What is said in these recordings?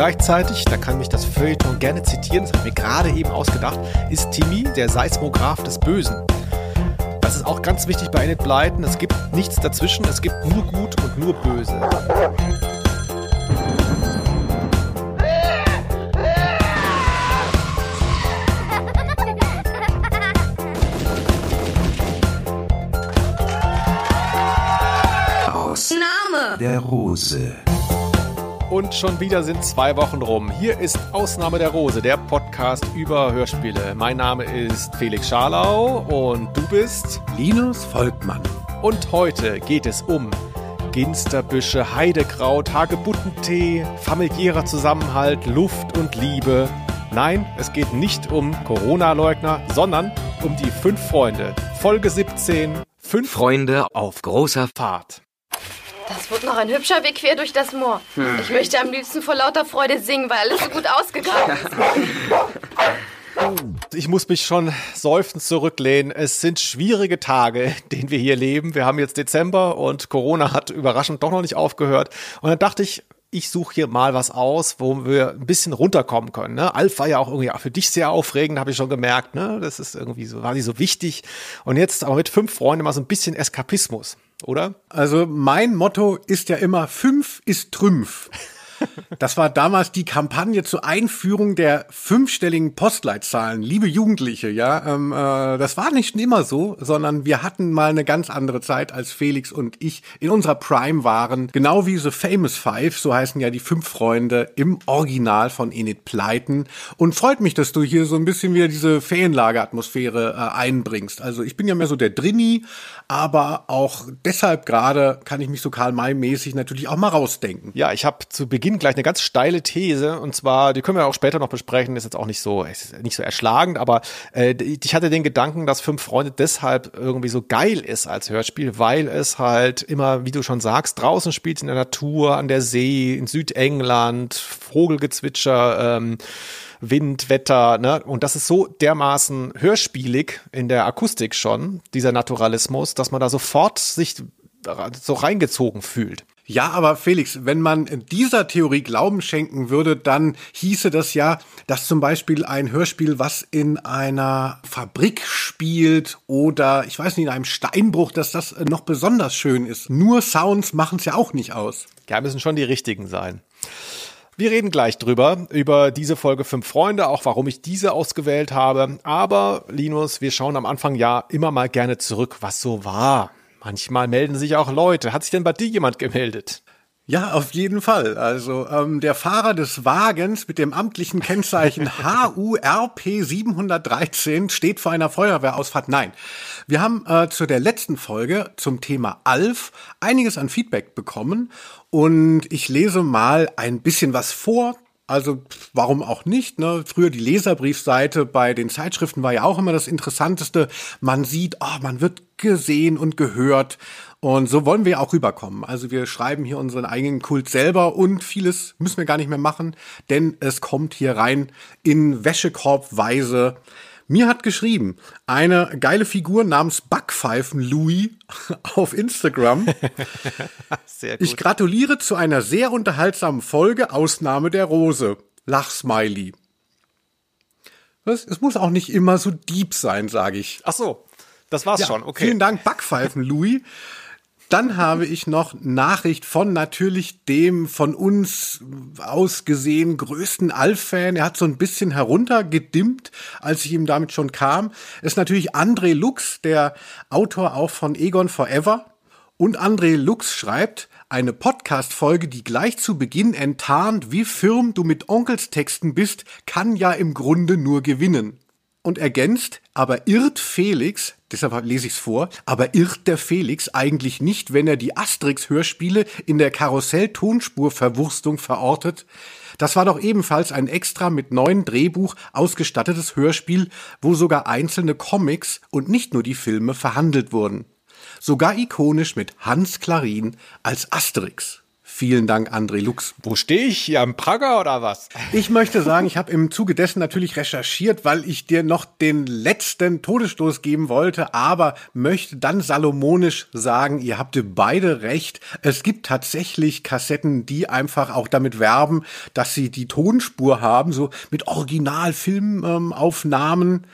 gleichzeitig, da kann mich das Feuilleton gerne zitieren, das habe ich mir gerade eben ausgedacht, ist Timmy der Seismograph des Bösen. Das ist auch ganz wichtig bei Enid Blyton. Es gibt nichts dazwischen, es gibt nur gut und nur böse. Name der Rose. Und schon wieder sind zwei Wochen rum. Hier ist Ausnahme der Rose, der Podcast über Hörspiele. Mein Name ist Felix Scharlau und du bist Linus Volkmann. Und heute geht es um Ginsterbüsche, Heidekraut, Hagebuttentee, familiärer Zusammenhalt, Luft und Liebe. Nein, es geht nicht um Corona-Leugner, sondern um die fünf Freunde. Folge 17. Fünf Freunde auf großer Fahrt. Das wird noch ein hübscher Weg quer durch das Moor. Ich möchte am liebsten vor lauter Freude singen, weil alles so gut ausgegangen ist. Ich muss mich schon seufzend zurücklehnen. Es sind schwierige Tage, in denen wir hier leben. Wir haben jetzt Dezember und Corona hat überraschend doch noch nicht aufgehört. Und dann dachte ich, ich suche hier mal was aus, wo wir ein bisschen runterkommen können. Ne? Alf war ja auch irgendwie für dich sehr aufregend, habe ich schon gemerkt. Ne? Das ist irgendwie so, war die so wichtig. Und jetzt aber mit fünf Freunden mal so ein bisschen Eskapismus, oder? Also mein Motto ist ja immer, fünf ist Trümpf. Das war damals die Kampagne zur Einführung der fünfstelligen Postleitzahlen. Liebe Jugendliche, ja, ähm, äh, das war nicht immer so, sondern wir hatten mal eine ganz andere Zeit, als Felix und ich in unserer Prime waren. Genau wie The Famous Five, so heißen ja die fünf Freunde im Original von Enid Pleiten. Und freut mich, dass du hier so ein bisschen wieder diese Ferienlageratmosphäre äh, einbringst. Also ich bin ja mehr so der Drini, aber auch deshalb gerade kann ich mich so Karl-May-mäßig natürlich auch mal rausdenken. Ja, ich habe zu Beginn gleich eine ganz steile These und zwar, die können wir auch später noch besprechen, ist jetzt auch nicht so, nicht so erschlagend, aber äh, ich hatte den Gedanken, dass Fünf Freunde deshalb irgendwie so geil ist als Hörspiel, weil es halt immer, wie du schon sagst, draußen spielt in der Natur, an der See, in Südengland, Vogelgezwitscher, ähm, Wind, Wetter, ne? Und das ist so dermaßen hörspielig in der Akustik schon, dieser Naturalismus, dass man da sofort sich so reingezogen fühlt. Ja, aber Felix, wenn man dieser Theorie Glauben schenken würde, dann hieße das ja, dass zum Beispiel ein Hörspiel, was in einer Fabrik spielt oder ich weiß nicht, in einem Steinbruch, dass das noch besonders schön ist. Nur Sounds machen es ja auch nicht aus. Ja, müssen schon die richtigen sein. Wir reden gleich drüber, über diese Folge Fünf Freunde, auch warum ich diese ausgewählt habe. Aber, Linus, wir schauen am Anfang ja immer mal gerne zurück, was so war. Manchmal melden sich auch Leute. Hat sich denn bei dir jemand gemeldet? Ja, auf jeden Fall. Also ähm, der Fahrer des Wagens mit dem amtlichen Kennzeichen HURP 713 steht vor einer Feuerwehrausfahrt. Nein, wir haben äh, zu der letzten Folge zum Thema Alf einiges an Feedback bekommen und ich lese mal ein bisschen was vor. Also warum auch nicht? Ne? Früher die Leserbriefseite bei den Zeitschriften war ja auch immer das Interessanteste. Man sieht, oh, man wird gesehen und gehört. Und so wollen wir auch rüberkommen. Also wir schreiben hier unseren eigenen Kult selber und vieles müssen wir gar nicht mehr machen, denn es kommt hier rein in Wäschekorbweise. Mir hat geschrieben, eine geile Figur namens Backpfeifen Louis auf Instagram. Sehr gut. Ich gratuliere zu einer sehr unterhaltsamen Folge Ausnahme der Rose. Lachsmiley. Es muss auch nicht immer so deep sein, sage ich. Ach so, das war's ja, schon. Okay. Vielen Dank, Backpfeifen Louis. Dann habe ich noch Nachricht von natürlich dem von uns aus gesehen größten Alf-Fan. Er hat so ein bisschen heruntergedimmt, als ich ihm damit schon kam. ist natürlich André Lux, der Autor auch von Egon Forever. Und André Lux schreibt, eine Podcast-Folge, die gleich zu Beginn enttarnt, wie firm du mit Onkelstexten bist, kann ja im Grunde nur gewinnen und ergänzt, aber irrt Felix, deshalb lese ich es vor, aber irrt der Felix eigentlich nicht, wenn er die Asterix-Hörspiele in der Karussell-Tonspurverwurstung verortet? Das war doch ebenfalls ein extra mit neuen Drehbuch ausgestattetes Hörspiel, wo sogar einzelne Comics und nicht nur die Filme verhandelt wurden. Sogar ikonisch mit Hans Klarin als Asterix. Vielen Dank, André Lux. Wo stehe ich hier am Prager oder was? Ich möchte sagen, ich habe im Zuge dessen natürlich recherchiert, weil ich dir noch den letzten Todesstoß geben wollte, aber möchte dann salomonisch sagen, ihr habt beide recht. Es gibt tatsächlich Kassetten, die einfach auch damit werben, dass sie die Tonspur haben, so mit Originalfilmaufnahmen. Ähm,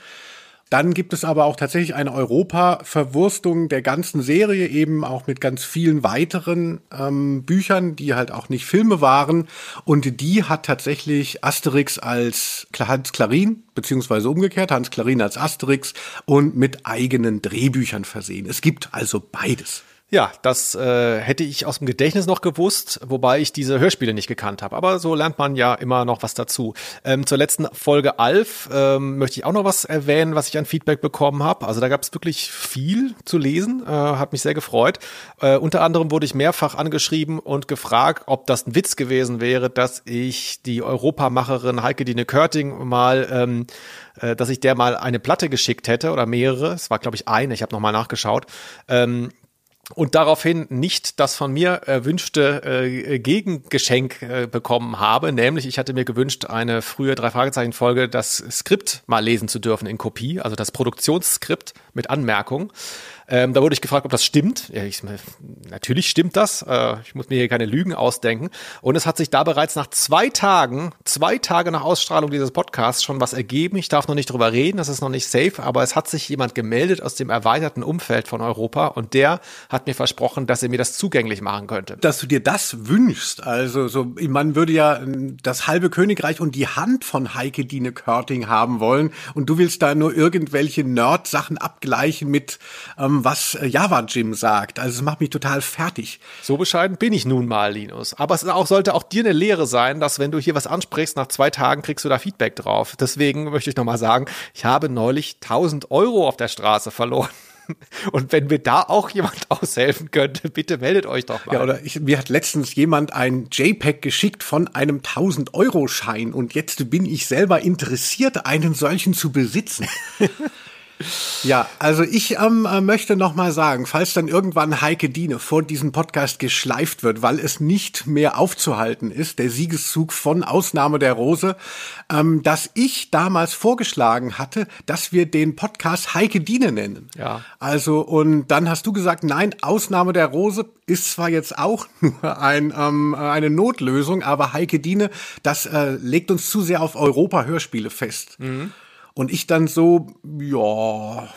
dann gibt es aber auch tatsächlich eine Europa-Verwurstung der ganzen Serie, eben auch mit ganz vielen weiteren ähm, Büchern, die halt auch nicht Filme waren. Und die hat tatsächlich Asterix als Hans Klarin, beziehungsweise umgekehrt, Hans Klarin als Asterix und mit eigenen Drehbüchern versehen. Es gibt also beides. Ja, das äh, hätte ich aus dem Gedächtnis noch gewusst, wobei ich diese Hörspiele nicht gekannt habe. Aber so lernt man ja immer noch was dazu. Ähm, zur letzten Folge Alf ähm, möchte ich auch noch was erwähnen, was ich an Feedback bekommen habe. Also da gab es wirklich viel zu lesen, äh, hat mich sehr gefreut. Äh, unter anderem wurde ich mehrfach angeschrieben und gefragt, ob das ein Witz gewesen wäre, dass ich die Europamacherin Heike Dine Körting mal ähm, äh, dass ich der mal eine Platte geschickt hätte oder mehrere. Es war, glaube ich, eine, ich habe nochmal nachgeschaut. Ähm, und daraufhin nicht das von mir erwünschte äh, Gegengeschenk äh, bekommen habe, nämlich ich hatte mir gewünscht, eine frühe drei Fragezeichen Folge das Skript mal lesen zu dürfen in Kopie, also das Produktionsskript mit Anmerkung. Ähm, da wurde ich gefragt, ob das stimmt. Ja, ich, natürlich stimmt das. Äh, ich muss mir hier keine Lügen ausdenken. Und es hat sich da bereits nach zwei Tagen, zwei Tage nach Ausstrahlung dieses Podcasts schon was ergeben. Ich darf noch nicht drüber reden, das ist noch nicht safe, aber es hat sich jemand gemeldet aus dem erweiterten Umfeld von Europa und der hat mir versprochen, dass er mir das zugänglich machen könnte. Dass du dir das wünschst, also so, man würde ja das halbe Königreich und die Hand von Heike Dine Körting haben wollen und du willst da nur irgendwelche Nerd-Sachen abgleichen mit ähm, was äh, Java Jim sagt. Also es macht mich total fertig. So bescheiden bin ich nun mal, Linus. Aber es auch, sollte auch dir eine Lehre sein, dass wenn du hier was ansprichst, nach zwei Tagen kriegst du da Feedback drauf. Deswegen möchte ich nochmal sagen, ich habe neulich 1000 Euro auf der Straße verloren. Und wenn mir da auch jemand aushelfen könnte, bitte meldet euch doch mal. Ja, oder ich, mir hat letztens jemand ein JPEG geschickt von einem 1000-Euro-Schein und jetzt bin ich selber interessiert, einen solchen zu besitzen. Ja, also ich ähm, äh, möchte noch mal sagen, falls dann irgendwann Heike Diene vor diesem Podcast geschleift wird, weil es nicht mehr aufzuhalten ist, der Siegeszug von Ausnahme der Rose, ähm, dass ich damals vorgeschlagen hatte, dass wir den Podcast Heike Diene nennen. Ja. Also und dann hast du gesagt, nein, Ausnahme der Rose ist zwar jetzt auch nur ein, ähm, eine Notlösung, aber Heike Diene, das äh, legt uns zu sehr auf Europa-Hörspiele fest. Mhm. Und ich dann so, ja,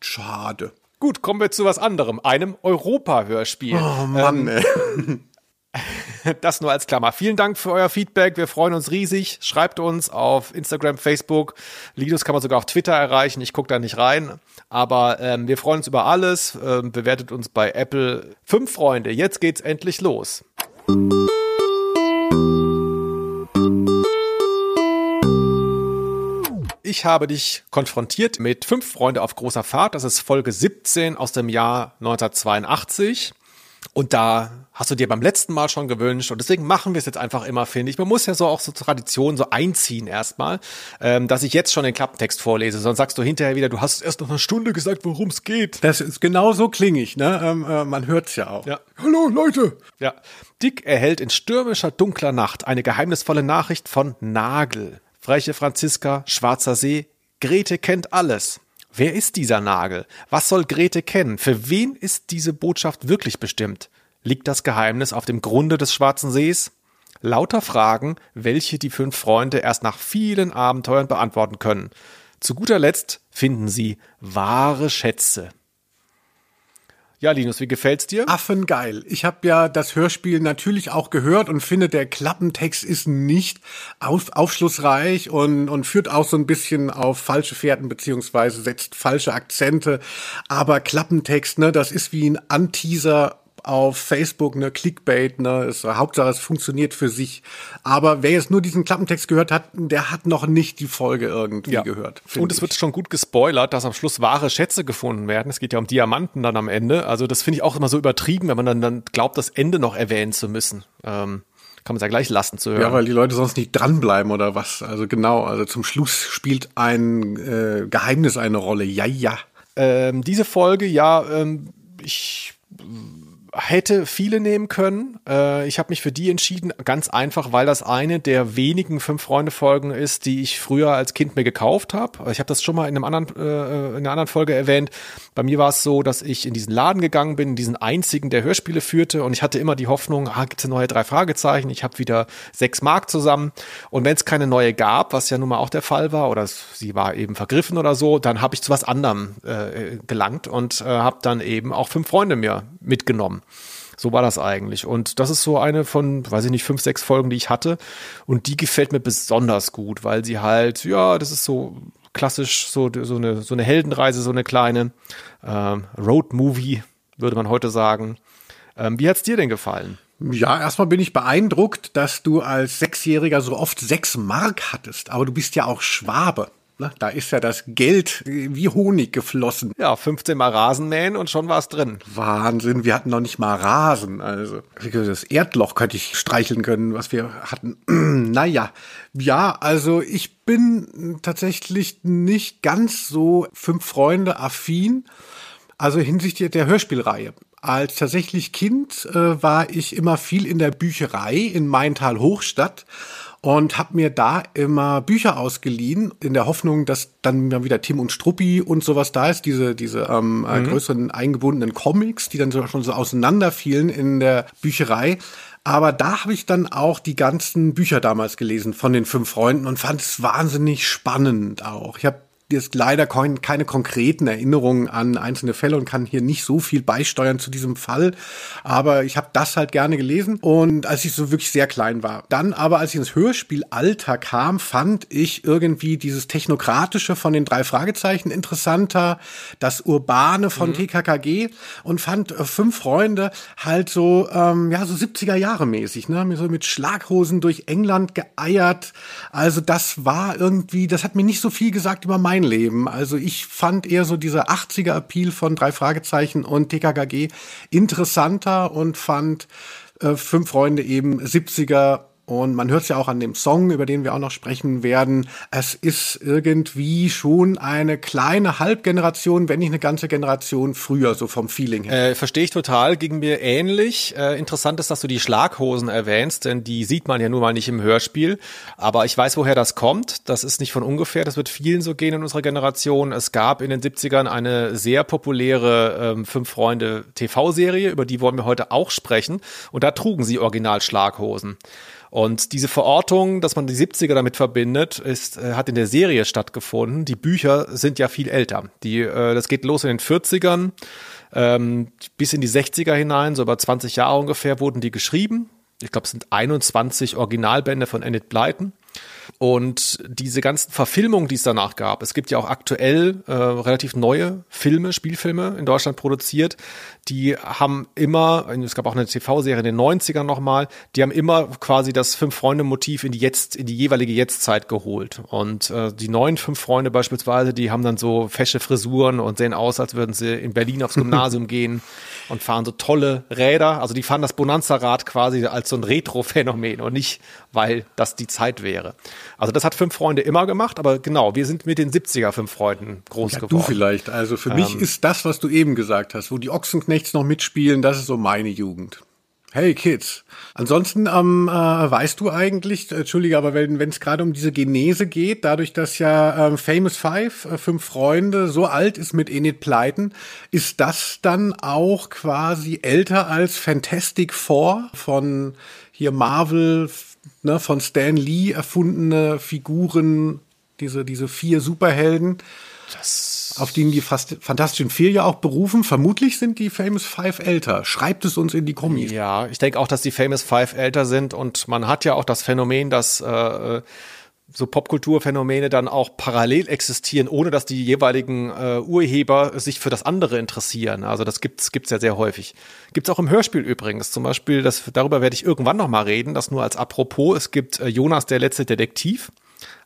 schade. Gut, kommen wir zu was anderem, einem Europa-Hörspiel. Oh Mann, ähm, Das nur als Klammer. Vielen Dank für euer Feedback. Wir freuen uns riesig. Schreibt uns auf Instagram, Facebook. Linus kann man sogar auf Twitter erreichen. Ich gucke da nicht rein. Aber ähm, wir freuen uns über alles. Ähm, bewertet uns bei Apple. Fünf Freunde. Jetzt geht's endlich los. Ich habe dich konfrontiert mit Fünf Freunde auf großer Fahrt. Das ist Folge 17 aus dem Jahr 1982. Und da hast du dir beim letzten Mal schon gewünscht und deswegen machen wir es jetzt einfach immer, finde ich. Man muss ja so auch so Traditionen so einziehen erstmal, ähm, dass ich jetzt schon den Klappentext vorlese, sonst sagst du hinterher wieder, du hast erst noch eine Stunde gesagt, worum es geht. Das ist genau so klingig, ne? Ähm, äh, man hört's ja auch. Ja. Hallo Leute. Ja. Dick erhält in stürmischer dunkler Nacht eine geheimnisvolle Nachricht von Nagel. Freche Franziska, Schwarzer See, Grete kennt alles. Wer ist dieser Nagel? Was soll Grete kennen? Für wen ist diese Botschaft wirklich bestimmt? Liegt das Geheimnis auf dem Grunde des Schwarzen Sees? Lauter Fragen, welche die fünf Freunde erst nach vielen Abenteuern beantworten können. Zu guter Letzt finden sie wahre Schätze. Ja, Linus, wie gefällt's dir? Affengeil. Ich habe ja das Hörspiel natürlich auch gehört und finde, der Klappentext ist nicht auf, aufschlussreich und, und führt auch so ein bisschen auf falsche Fährten beziehungsweise setzt falsche Akzente. Aber Klappentext, ne, das ist wie ein Anteaser auf Facebook, ne, Clickbait, ne, ist, Hauptsache es funktioniert für sich. Aber wer jetzt nur diesen Klappentext gehört hat, der hat noch nicht die Folge irgendwie ja. gehört. Und es ich. wird schon gut gespoilert, dass am Schluss wahre Schätze gefunden werden. Es geht ja um Diamanten dann am Ende. Also das finde ich auch immer so übertrieben, wenn man dann, dann glaubt, das Ende noch erwähnen zu müssen. Ähm, kann man es ja gleich lassen zu hören. Ja, weil die Leute sonst nicht dranbleiben oder was. Also genau, also zum Schluss spielt ein äh, Geheimnis eine Rolle. Ja, ja. Ähm, diese Folge, ja, ähm, ich hätte viele nehmen können. Äh, ich habe mich für die entschieden, ganz einfach, weil das eine der wenigen Fünf-Freunde-Folgen ist, die ich früher als Kind mir gekauft habe. Ich habe das schon mal in, einem anderen, äh, in einer anderen Folge erwähnt. Bei mir war es so, dass ich in diesen Laden gegangen bin, diesen einzigen, der Hörspiele führte und ich hatte immer die Hoffnung, ah, gibt es neue drei Fragezeichen, ich habe wieder sechs Mark zusammen und wenn es keine neue gab, was ja nun mal auch der Fall war oder sie war eben vergriffen oder so, dann habe ich zu was anderem äh, gelangt und äh, habe dann eben auch fünf Freunde mir mitgenommen. So war das eigentlich. Und das ist so eine von, weiß ich nicht, fünf, sechs Folgen, die ich hatte. Und die gefällt mir besonders gut, weil sie halt, ja, das ist so klassisch, so, so, eine, so eine Heldenreise, so eine kleine ähm, Road-Movie, würde man heute sagen. Ähm, wie hat's dir denn gefallen? Ja, erstmal bin ich beeindruckt, dass du als Sechsjähriger so oft sechs Mark hattest. Aber du bist ja auch Schwabe. Da ist ja das Geld wie Honig geflossen. Ja, 15 Mal Rasenmähen und schon war es drin. Wahnsinn, wir hatten noch nicht mal Rasen. Also das Erdloch könnte ich streicheln können, was wir hatten. naja, ja, also ich bin tatsächlich nicht ganz so fünf Freunde affin. Also hinsichtlich der Hörspielreihe. Als tatsächlich Kind äh, war ich immer viel in der Bücherei in Maintal Hochstadt und habe mir da immer Bücher ausgeliehen, in der Hoffnung, dass dann wieder Tim und Struppi und sowas da ist, diese, diese ähm, äh, mhm. größeren eingebundenen Comics, die dann schon so auseinanderfielen in der Bücherei. Aber da habe ich dann auch die ganzen Bücher damals gelesen von den fünf Freunden und fand es wahnsinnig spannend auch. Ich habe jetzt leider keine konkreten Erinnerungen an einzelne Fälle und kann hier nicht so viel beisteuern zu diesem Fall. Aber ich habe das halt gerne gelesen und als ich so wirklich sehr klein war. Dann aber, als ich ins Hörspielalter kam, fand ich irgendwie dieses Technokratische von den drei Fragezeichen interessanter, das Urbane von mhm. TKKG und fand äh, Fünf Freunde halt so, ähm, ja, so 70er Jahre mäßig, ne? So mit Schlaghosen durch England geeiert. Also das war irgendwie, das hat mir nicht so viel gesagt über mein mein Leben. Also ich fand eher so diese 80er Appeal von drei Fragezeichen und TKKG interessanter und fand äh, Fünf Freunde eben 70er und man hört es ja auch an dem Song, über den wir auch noch sprechen werden. Es ist irgendwie schon eine kleine Halbgeneration, wenn nicht eine ganze Generation früher, so vom Feeling her. Äh, Verstehe ich total, ging mir ähnlich. Äh, interessant ist, dass du die Schlaghosen erwähnst, denn die sieht man ja nun mal nicht im Hörspiel. Aber ich weiß, woher das kommt. Das ist nicht von ungefähr. Das wird vielen so gehen in unserer Generation. Es gab in den 70ern eine sehr populäre ähm, Fünf Freunde TV-Serie, über die wollen wir heute auch sprechen. Und da trugen sie original Schlaghosen. Und diese Verortung, dass man die 70er damit verbindet, ist, äh, hat in der Serie stattgefunden. Die Bücher sind ja viel älter. Die, äh, das geht los in den 40ern ähm, bis in die 60er hinein, so über 20 Jahre ungefähr wurden die geschrieben. Ich glaube, es sind 21 Originalbände von Enid Blyton. Und diese ganzen Verfilmungen, die es danach gab, es gibt ja auch aktuell äh, relativ neue Filme, Spielfilme in Deutschland produziert, die haben immer, es gab auch eine TV-Serie in den 90ern nochmal, die haben immer quasi das Fünf-Freunde-Motiv in die jetzt, in die jeweilige Jetztzeit geholt. Und äh, die neuen fünf Freunde beispielsweise, die haben dann so fesche Frisuren und sehen aus, als würden sie in Berlin aufs Gymnasium gehen und fahren so tolle Räder. Also die fahren das Bonanza-Rad quasi als so ein Retro-Phänomen und nicht, weil das die Zeit wäre. Also das hat Fünf Freunde immer gemacht, aber genau, wir sind mit den 70er Fünf Freunden groß ja, geworden. Du vielleicht. Also für ähm, mich ist das, was du eben gesagt hast, wo die Ochsenknechts noch mitspielen, das ist so meine Jugend. Hey Kids. Ansonsten ähm, äh, weißt du eigentlich, äh, entschuldige, aber wenn es gerade um diese Genese geht, dadurch, dass ja ähm, Famous Five, äh, fünf Freunde, so alt ist mit Enid Pleiten, ist das dann auch quasi älter als Fantastic Four von hier Marvel, ne, von Stan Lee erfundene Figuren, diese, diese vier Superhelden? Das auf die die Fast Fantastischen Vier ja auch berufen. Vermutlich sind die Famous Five älter. Schreibt es uns in die Kommis. Ja, ich denke auch, dass die Famous Five älter sind und man hat ja auch das Phänomen, dass äh, so Popkulturphänomene dann auch parallel existieren, ohne dass die jeweiligen äh, Urheber sich für das andere interessieren. Also das gibt's gibt's ja sehr häufig. Gibt's auch im Hörspiel übrigens. Zum Beispiel, das, darüber werde ich irgendwann noch mal reden. Das nur als Apropos. Es gibt äh, Jonas der letzte Detektiv,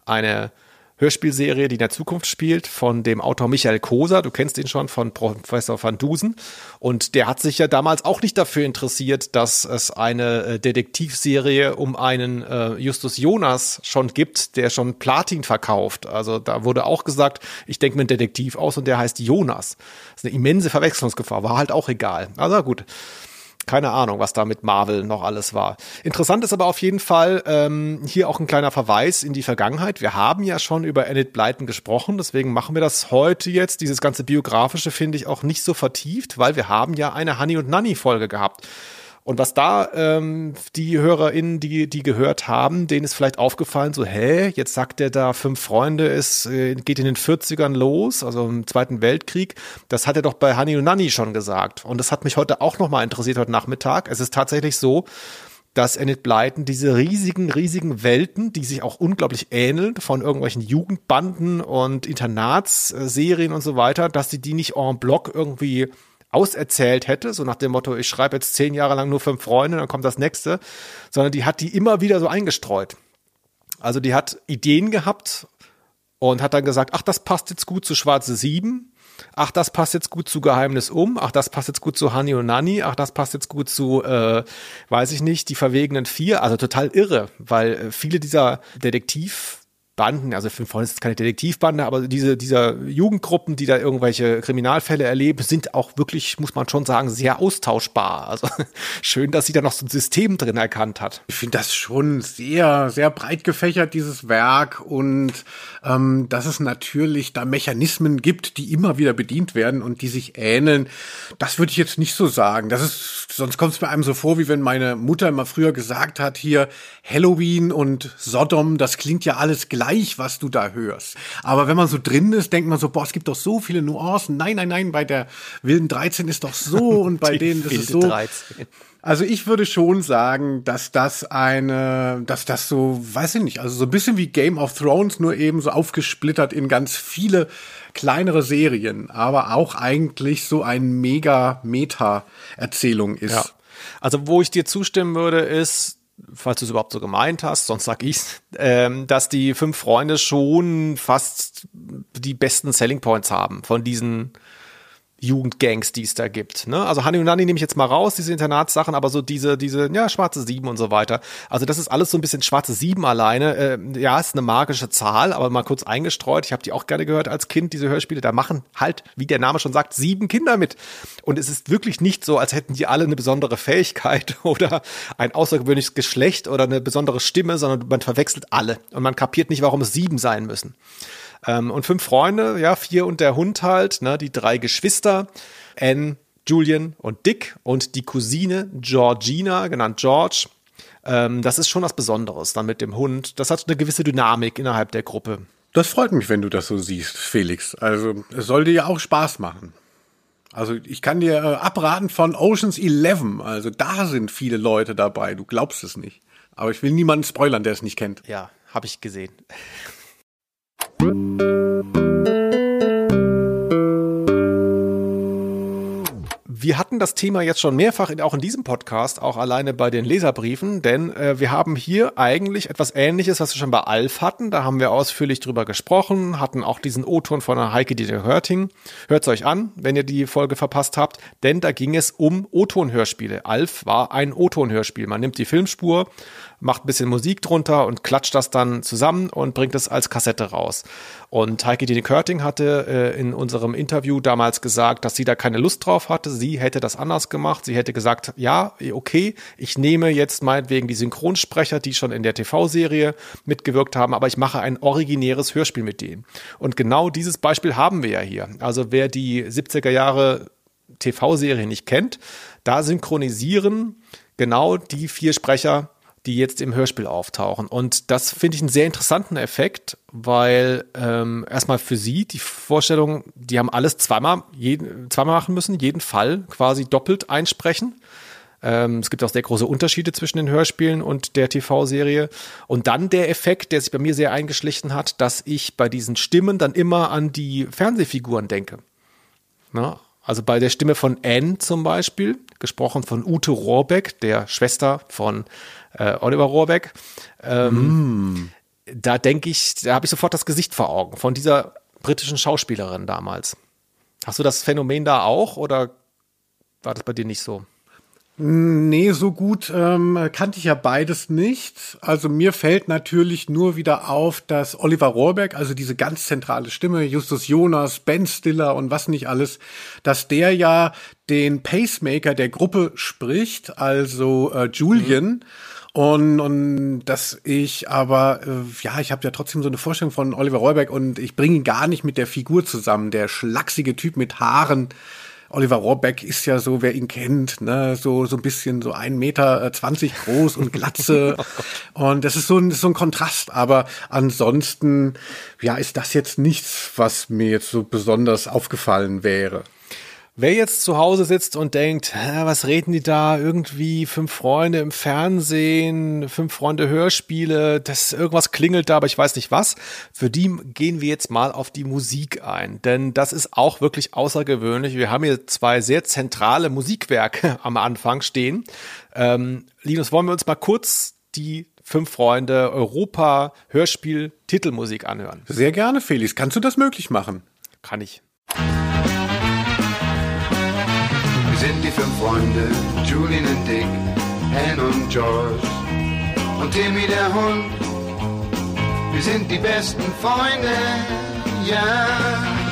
eine Hörspielserie, die in der Zukunft spielt, von dem Autor Michael Koser. Du kennst ihn schon von Professor van Dusen. Und der hat sich ja damals auch nicht dafür interessiert, dass es eine äh, Detektivserie um einen äh, Justus Jonas schon gibt, der schon Platin verkauft. Also da wurde auch gesagt, ich denke mir einen Detektiv aus und der heißt Jonas. Das ist eine immense Verwechslungsgefahr, war halt auch egal. Also gut. Keine Ahnung, was da mit Marvel noch alles war. Interessant ist aber auf jeden Fall ähm, hier auch ein kleiner Verweis in die Vergangenheit. Wir haben ja schon über Enid Blyton gesprochen, deswegen machen wir das heute jetzt. Dieses ganze biografische finde ich auch nicht so vertieft, weil wir haben ja eine Honey und Nanny Folge gehabt. Und was da ähm, die HörerInnen, die die gehört haben, denen ist vielleicht aufgefallen, so, hä, jetzt sagt er da, fünf Freunde, es äh, geht in den 40ern los, also im Zweiten Weltkrieg. Das hat er doch bei Honey und Nanny schon gesagt. Und das hat mich heute auch nochmal interessiert, heute Nachmittag. Es ist tatsächlich so, dass Enid Blyton diese riesigen, riesigen Welten, die sich auch unglaublich ähneln, von irgendwelchen Jugendbanden und Internatsserien und so weiter, dass sie die nicht en bloc irgendwie auserzählt hätte, so nach dem Motto, ich schreibe jetzt zehn Jahre lang nur fünf Freunde, dann kommt das nächste, sondern die hat die immer wieder so eingestreut. Also die hat Ideen gehabt und hat dann gesagt, ach, das passt jetzt gut zu Schwarze Sieben, ach, das passt jetzt gut zu Geheimnis um, ach, das passt jetzt gut zu Hani und Nani, ach, das passt jetzt gut zu, äh, weiß ich nicht, die verwegenen vier, also total irre, weil äh, viele dieser Detektiv Banden, also Fünf Freunde ist keine Detektivbande, aber diese, dieser Jugendgruppen, die da irgendwelche Kriminalfälle erleben, sind auch wirklich, muss man schon sagen, sehr austauschbar. Also schön, dass sie da noch so ein System drin erkannt hat. Ich finde das schon sehr, sehr breit gefächert, dieses Werk. Und ähm, dass es natürlich da Mechanismen gibt, die immer wieder bedient werden und die sich ähneln, das würde ich jetzt nicht so sagen. Das ist, sonst kommt es mir einem so vor, wie wenn meine Mutter immer früher gesagt hat, hier Halloween und Sodom, das klingt ja alles gleich gleich, was du da hörst. Aber wenn man so drin ist, denkt man so, boah, es gibt doch so viele Nuancen. Nein, nein, nein, bei der wilden 13 ist doch so und bei denen ist es so. 13. Also ich würde schon sagen, dass das eine, dass das so, weiß ich nicht, also so ein bisschen wie Game of Thrones, nur eben so aufgesplittert in ganz viele kleinere Serien, aber auch eigentlich so ein mega Meta-Erzählung ist. Ja. Also wo ich dir zustimmen würde, ist, falls du es überhaupt so gemeint hast, sonst sag ich's, ähm, dass die fünf Freunde schon fast die besten Selling Points haben von diesen Jugendgangs, die es da gibt. Ne? Also Hani und Nani nehme ich jetzt mal raus, diese Internatssachen, aber so diese, diese, ja, schwarze Sieben und so weiter. Also das ist alles so ein bisschen schwarze Sieben alleine. Äh, ja, ist eine magische Zahl, aber mal kurz eingestreut. Ich habe die auch gerne gehört als Kind, diese Hörspiele. Da machen halt, wie der Name schon sagt, sieben Kinder mit. Und es ist wirklich nicht so, als hätten die alle eine besondere Fähigkeit oder ein außergewöhnliches Geschlecht oder eine besondere Stimme, sondern man verwechselt alle. Und man kapiert nicht, warum es sieben sein müssen. Ähm, und fünf Freunde, ja, vier und der Hund halt, ne, die drei Geschwister, Anne, Julian und Dick und die Cousine Georgina, genannt George. Ähm, das ist schon was Besonderes dann mit dem Hund. Das hat eine gewisse Dynamik innerhalb der Gruppe. Das freut mich, wenn du das so siehst, Felix. Also es soll dir ja auch Spaß machen. Also ich kann dir äh, abraten von Oceans 11. Also da sind viele Leute dabei. Du glaubst es nicht. Aber ich will niemanden spoilern, der es nicht kennt. Ja, habe ich gesehen. Wir hatten das Thema jetzt schon mehrfach in, auch in diesem Podcast, auch alleine bei den Leserbriefen, denn äh, wir haben hier eigentlich etwas Ähnliches, was wir schon bei Alf hatten. Da haben wir ausführlich drüber gesprochen, hatten auch diesen O-Ton von der Heike Dieter Hörting. Hört's euch an, wenn ihr die Folge verpasst habt, denn da ging es um O-Ton-Hörspiele. Alf war ein O-Ton-Hörspiel. Man nimmt die Filmspur, macht ein bisschen Musik drunter und klatscht das dann zusammen und bringt es als Kassette raus. Und Heike Dine Körting hatte äh, in unserem Interview damals gesagt, dass sie da keine Lust drauf hatte. Sie hätte das anders gemacht. Sie hätte gesagt, ja, okay, ich nehme jetzt meinetwegen die Synchronsprecher, die schon in der TV-Serie mitgewirkt haben, aber ich mache ein originäres Hörspiel mit denen. Und genau dieses Beispiel haben wir ja hier. Also wer die 70er Jahre TV-Serie nicht kennt, da synchronisieren genau die vier Sprecher die jetzt im Hörspiel auftauchen. Und das finde ich einen sehr interessanten Effekt, weil ähm, erstmal für sie die Vorstellung, die haben alles zweimal, jeden, zweimal machen müssen, jeden Fall quasi doppelt einsprechen. Ähm, es gibt auch sehr große Unterschiede zwischen den Hörspielen und der TV-Serie. Und dann der Effekt, der sich bei mir sehr eingeschlichen hat, dass ich bei diesen Stimmen dann immer an die Fernsehfiguren denke. Na, also bei der Stimme von Anne zum Beispiel, gesprochen von Ute Rohrbeck, der Schwester von äh, Oliver Rohrbeck. Ähm, mm. Da denke ich, da habe ich sofort das Gesicht vor Augen von dieser britischen Schauspielerin damals. Hast du das Phänomen da auch oder war das bei dir nicht so? Nee, so gut ähm, kannte ich ja beides nicht. Also mir fällt natürlich nur wieder auf, dass Oliver Rohrbeck, also diese ganz zentrale Stimme, Justus Jonas, Ben Stiller und was nicht alles, dass der ja den Pacemaker der Gruppe spricht, also äh, Julian. Mhm. Und, und dass ich aber, äh, ja, ich habe ja trotzdem so eine Vorstellung von Oliver Rohrbeck und ich bringe ihn gar nicht mit der Figur zusammen, der schlachsige Typ mit Haaren, Oliver Rohrbeck ist ja so, wer ihn kennt, ne, so, so ein bisschen so ein Meter äh, zwanzig groß und Glatze. oh und das ist so ein, so ein Kontrast. Aber ansonsten, ja, ist das jetzt nichts, was mir jetzt so besonders aufgefallen wäre. Wer jetzt zu Hause sitzt und denkt, was reden die da? Irgendwie fünf Freunde im Fernsehen, fünf Freunde Hörspiele, das irgendwas klingelt da, aber ich weiß nicht was. Für die gehen wir jetzt mal auf die Musik ein, denn das ist auch wirklich außergewöhnlich. Wir haben hier zwei sehr zentrale Musikwerke am Anfang stehen. Ähm, Linus, wollen wir uns mal kurz die Fünf Freunde Europa Hörspiel Titelmusik anhören? Sehr gerne, Felix. Kannst du das möglich machen? Kann ich. Sind die fünf Freunde, Julian und Dick, Anne und George und Timmy der Hund. Wir sind die besten Freunde, ja. Yeah.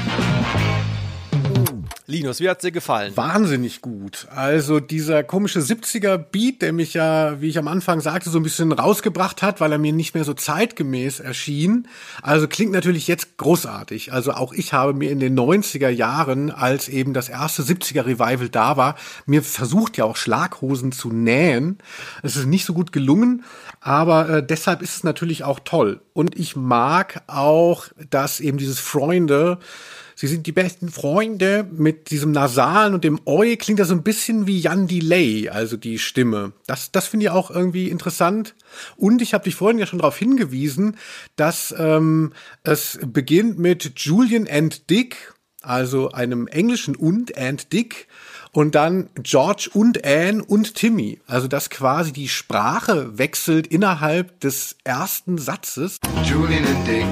Linus, wie hat's dir gefallen? Wahnsinnig gut. Also dieser komische 70er Beat, der mich ja, wie ich am Anfang sagte, so ein bisschen rausgebracht hat, weil er mir nicht mehr so zeitgemäß erschien. Also klingt natürlich jetzt großartig. Also auch ich habe mir in den 90er Jahren, als eben das erste 70er Revival da war, mir versucht ja auch Schlaghosen zu nähen. Es ist nicht so gut gelungen, aber äh, deshalb ist es natürlich auch toll. Und ich mag auch, dass eben dieses Freunde Sie sind die besten Freunde. Mit diesem Nasalen und dem Oi klingt das so ein bisschen wie Jan Delay, also die Stimme. Das, das finde ich auch irgendwie interessant. Und ich habe dich vorhin ja schon darauf hingewiesen, dass ähm, es beginnt mit Julian and Dick, also einem englischen und and Dick. Und dann George und Anne und Timmy. Also dass quasi die Sprache wechselt innerhalb des ersten Satzes. Julian and Dick,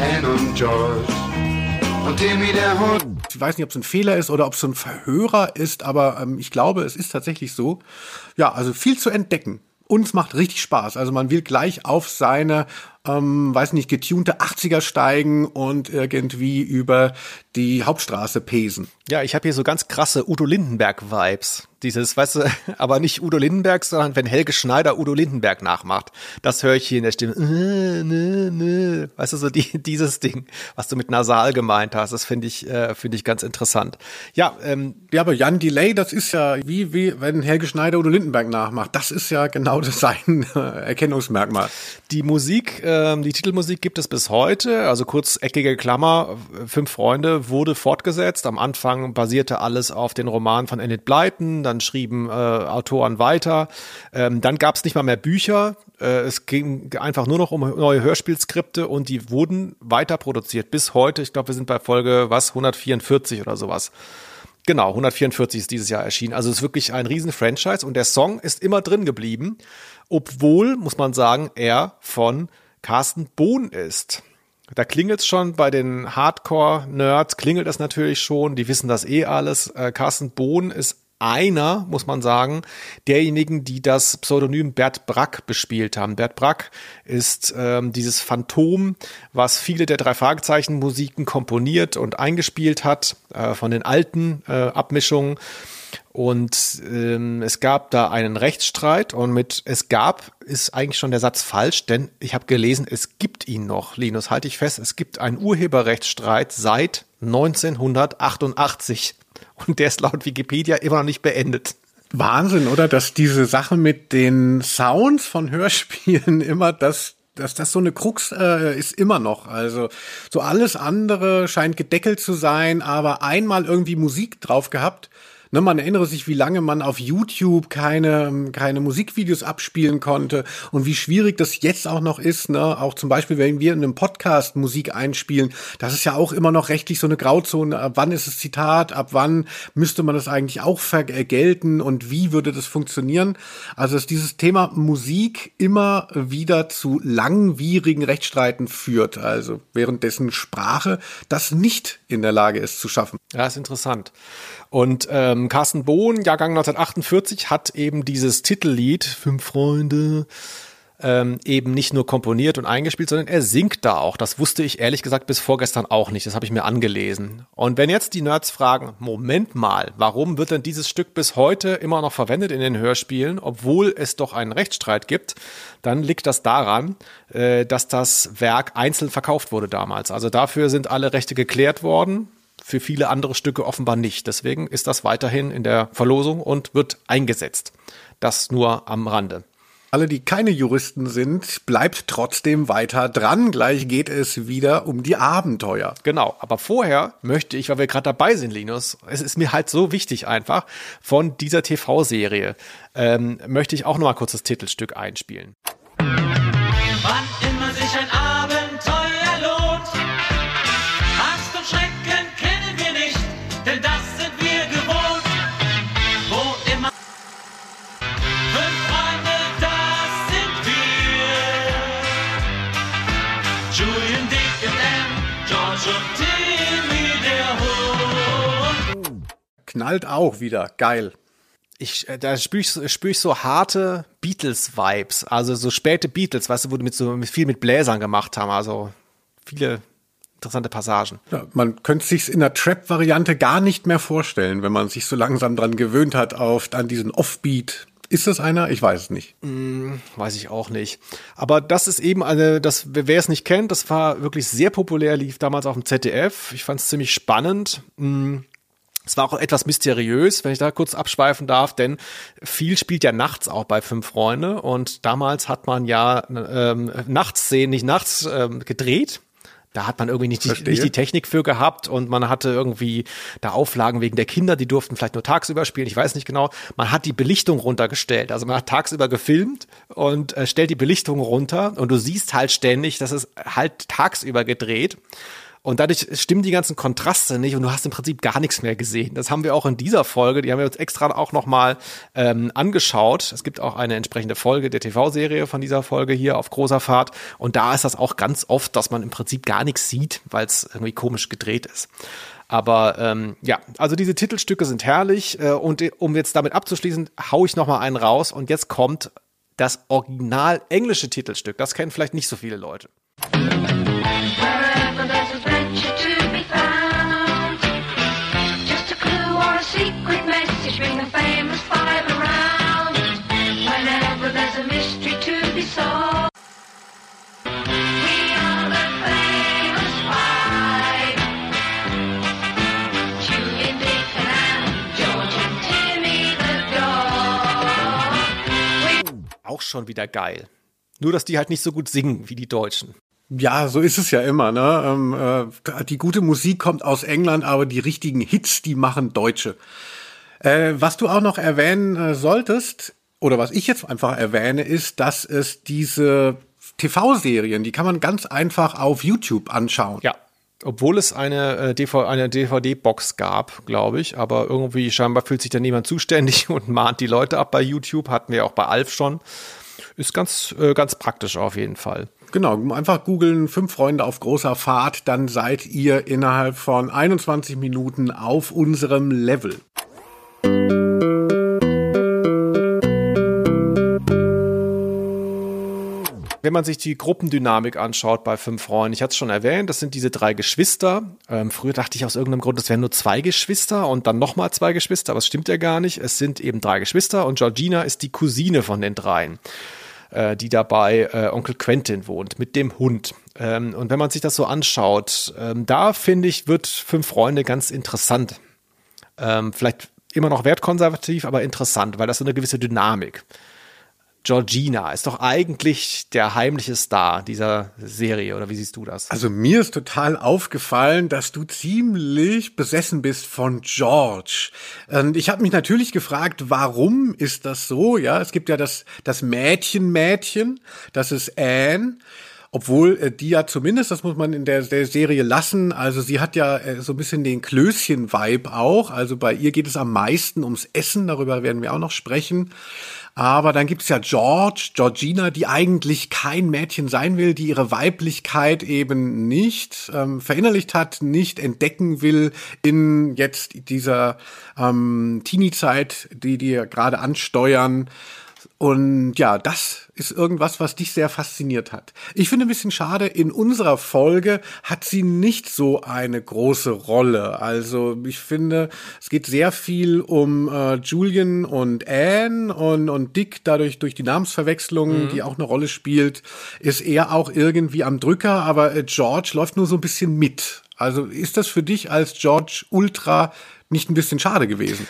Anne und George und Timmy der Hund. Ich weiß nicht, ob es ein Fehler ist oder ob es so ein Verhörer ist, aber ähm, ich glaube, es ist tatsächlich so. Ja, also viel zu entdecken. Uns macht richtig Spaß. Also man will gleich auf seine ähm, weiß nicht, getunte 80er steigen und irgendwie über die Hauptstraße pesen. Ja, ich habe hier so ganz krasse Udo Lindenberg-Vibes. Dieses, weißt du, aber nicht Udo Lindenberg, sondern wenn Helge Schneider Udo Lindenberg nachmacht. Das höre ich hier in der Stimme. Äh, nö, nö. Weißt du, so die, dieses Ding, was du mit nasal gemeint hast, das finde ich, äh, finde ich ganz interessant. Ja, ähm, ja, aber Jan Delay, das ist ja wie, wie, wenn Helge Schneider Udo Lindenberg nachmacht. Das ist ja genau das sein äh, Erkennungsmerkmal. Die Musik, äh, ähm, die Titelmusik gibt es bis heute, also kurz eckige Klammer, Fünf Freunde wurde fortgesetzt. Am Anfang basierte alles auf den Roman von Enid Blyton, dann schrieben äh, Autoren weiter. Ähm, dann gab es nicht mal mehr Bücher. Äh, es ging einfach nur noch um neue Hörspielskripte und die wurden weiter produziert bis heute. Ich glaube, wir sind bei Folge was 144 oder sowas. Genau, 144 ist dieses Jahr erschienen. Also es ist wirklich ein riesen Franchise und der Song ist immer drin geblieben, obwohl, muss man sagen, er von Carsten Bohn ist. Da klingelt es schon bei den Hardcore-Nerds, klingelt es natürlich schon, die wissen das eh alles. Äh, Carsten Bohn ist einer, muss man sagen, derjenigen, die das Pseudonym Bert Brack bespielt haben. Bert Brack ist ähm, dieses Phantom, was viele der drei Fragezeichen Musiken komponiert und eingespielt hat, äh, von den alten äh, Abmischungen. Und ähm, es gab da einen Rechtsstreit und mit es gab ist eigentlich schon der Satz falsch, denn ich habe gelesen, es gibt ihn noch. Linus, halte ich fest, es gibt einen Urheberrechtsstreit seit 1988 und der ist laut Wikipedia immer noch nicht beendet. Wahnsinn, oder? Dass diese Sache mit den Sounds von Hörspielen immer das dass das so eine Krux äh, ist immer noch. Also so alles andere scheint gedeckelt zu sein, aber einmal irgendwie Musik drauf gehabt Ne, man erinnere sich, wie lange man auf YouTube keine, keine Musikvideos abspielen konnte und wie schwierig das jetzt auch noch ist. Ne? Auch zum Beispiel, wenn wir in einem Podcast Musik einspielen, das ist ja auch immer noch rechtlich so eine Grauzone. Ab wann ist es Zitat? Ab wann müsste man das eigentlich auch vergelten? Und wie würde das funktionieren? Also, dass dieses Thema Musik immer wieder zu langwierigen Rechtsstreiten führt. Also, währenddessen Sprache das nicht in der Lage ist zu schaffen. Ja, ist interessant. Und ähm, ähm, Carsten Bohn, Jahrgang 1948, hat eben dieses Titellied Fünf Freunde ähm, eben nicht nur komponiert und eingespielt, sondern er singt da auch. Das wusste ich ehrlich gesagt bis vorgestern auch nicht. Das habe ich mir angelesen. Und wenn jetzt die Nerds fragen, Moment mal, warum wird denn dieses Stück bis heute immer noch verwendet in den Hörspielen, obwohl es doch einen Rechtsstreit gibt, dann liegt das daran, äh, dass das Werk einzeln verkauft wurde damals. Also dafür sind alle Rechte geklärt worden für viele andere Stücke offenbar nicht. Deswegen ist das weiterhin in der Verlosung und wird eingesetzt. Das nur am Rande. Alle, die keine Juristen sind, bleibt trotzdem weiter dran. Gleich geht es wieder um die Abenteuer. Genau, aber vorher möchte ich, weil wir gerade dabei sind, Linus, es ist mir halt so wichtig einfach, von dieser TV-Serie ähm, möchte ich auch noch mal kurz das Titelstück einspielen. Knallt auch wieder. Geil. ich, äh, da spüre ich, spür ich so harte Beatles-Vibes, also so späte Beatles, weißt du, wo die mit so viel mit Bläsern gemacht haben, also viele interessante Passagen. Ja, man könnte sich in der Trap-Variante gar nicht mehr vorstellen, wenn man sich so langsam dran gewöhnt hat auf an diesen Offbeat. Ist das einer? Ich weiß es nicht. Weiß ich auch nicht. Aber das ist eben eine, das, wer es nicht kennt, das war wirklich sehr populär, lief damals auf dem ZDF. Ich fand es ziemlich spannend. Mm. Es war auch etwas mysteriös, wenn ich da kurz abschweifen darf, denn viel spielt ja nachts auch bei Fünf Freunde und damals hat man ja ähm, Nachtszenen nicht nachts ähm, gedreht. Da hat man irgendwie nicht die, nicht die Technik für gehabt und man hatte irgendwie da Auflagen wegen der Kinder, die durften vielleicht nur tagsüber spielen, ich weiß nicht genau. Man hat die Belichtung runtergestellt, also man hat tagsüber gefilmt und äh, stellt die Belichtung runter und du siehst halt ständig, dass es halt tagsüber gedreht. Und dadurch stimmen die ganzen Kontraste nicht und du hast im Prinzip gar nichts mehr gesehen. Das haben wir auch in dieser Folge, die haben wir uns extra auch nochmal ähm, angeschaut. Es gibt auch eine entsprechende Folge der TV-Serie von dieser Folge hier auf großer Fahrt. Und da ist das auch ganz oft, dass man im Prinzip gar nichts sieht, weil es irgendwie komisch gedreht ist. Aber ähm, ja, also diese Titelstücke sind herrlich. Äh, und äh, um jetzt damit abzuschließen, hau ich nochmal einen raus. Und jetzt kommt das original englische Titelstück. Das kennen vielleicht nicht so viele Leute. Auch schon wieder geil. Nur, dass die halt nicht so gut singen wie die Deutschen. Ja, so ist es ja immer. Ne? Ähm, äh, die gute Musik kommt aus England, aber die richtigen Hits, die machen Deutsche. Äh, was du auch noch erwähnen äh, solltest, oder was ich jetzt einfach erwähne, ist, dass es diese TV-Serien, die kann man ganz einfach auf YouTube anschauen. Ja. Obwohl es eine, äh, eine DVD-Box gab, glaube ich, aber irgendwie scheinbar fühlt sich da niemand zuständig und mahnt die Leute ab bei YouTube, hatten wir auch bei Alf schon. Ist ganz, äh, ganz praktisch auf jeden Fall. Genau, einfach googeln, fünf Freunde auf großer Fahrt, dann seid ihr innerhalb von 21 Minuten auf unserem Level. Wenn man sich die Gruppendynamik anschaut bei Fünf Freunden, ich hatte es schon erwähnt, das sind diese drei Geschwister. Ähm, früher dachte ich aus irgendeinem Grund, es wären nur zwei Geschwister und dann nochmal zwei Geschwister, aber es stimmt ja gar nicht. Es sind eben drei Geschwister und Georgina ist die Cousine von den dreien, äh, die dabei äh, Onkel Quentin wohnt mit dem Hund. Ähm, und wenn man sich das so anschaut, ähm, da finde ich, wird Fünf Freunde ganz interessant. Ähm, vielleicht immer noch wertkonservativ, aber interessant, weil das so eine gewisse Dynamik. Georgina ist doch eigentlich der heimliche Star dieser Serie, oder wie siehst du das? Also mir ist total aufgefallen, dass du ziemlich besessen bist von George. Und ich habe mich natürlich gefragt, warum ist das so? Ja, es gibt ja das das Mädchen-Mädchen, das ist Anne. Obwohl äh, die ja zumindest, das muss man in der, der Serie lassen, also sie hat ja äh, so ein bisschen den Klößchen-Vibe auch. Also bei ihr geht es am meisten ums Essen, darüber werden wir auch noch sprechen. Aber dann gibt's ja George, Georgina, die eigentlich kein Mädchen sein will, die ihre Weiblichkeit eben nicht ähm, verinnerlicht hat, nicht entdecken will in jetzt dieser ähm, Teenie-Zeit, die die gerade ansteuern. Und ja, das ist irgendwas, was dich sehr fasziniert hat. Ich finde ein bisschen schade, in unserer Folge hat sie nicht so eine große Rolle. Also ich finde, es geht sehr viel um äh, Julian und Anne und, und Dick, dadurch durch die Namensverwechslung, die auch eine Rolle spielt, ist er auch irgendwie am Drücker, aber äh, George läuft nur so ein bisschen mit. Also ist das für dich als George Ultra nicht ein bisschen schade gewesen?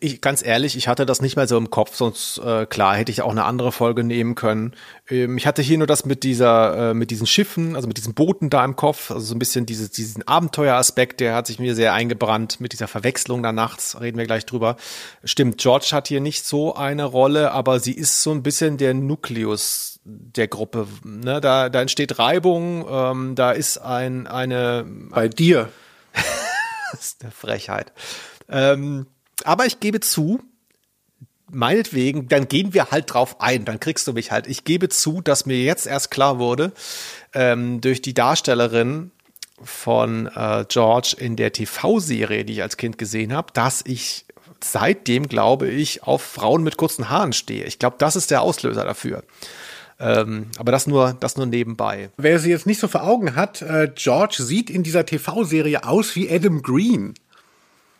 Ich, ganz ehrlich, ich hatte das nicht mehr so im Kopf, sonst äh, klar hätte ich auch eine andere Folge nehmen können. Ähm, ich hatte hier nur das mit dieser, äh, mit diesen Schiffen, also mit diesen Booten da im Kopf, also so ein bisschen dieses, diesen Abenteueraspekt, der hat sich mir sehr eingebrannt mit dieser Verwechslung da nachts, reden wir gleich drüber. Stimmt, George hat hier nicht so eine Rolle, aber sie ist so ein bisschen der Nukleus der Gruppe. Ne? Da, da entsteht Reibung, ähm, da ist ein, eine, Bei dir? das ist eine Frechheit. Ähm, aber ich gebe zu, meinetwegen, dann gehen wir halt drauf ein, dann kriegst du mich halt. Ich gebe zu, dass mir jetzt erst klar wurde, ähm, durch die Darstellerin von äh, George in der TV-Serie, die ich als Kind gesehen habe, dass ich seitdem, glaube ich, auf Frauen mit kurzen Haaren stehe. Ich glaube, das ist der Auslöser dafür. Ähm, aber das nur, das nur nebenbei. Wer sie jetzt nicht so vor Augen hat, äh, George sieht in dieser TV-Serie aus wie Adam Green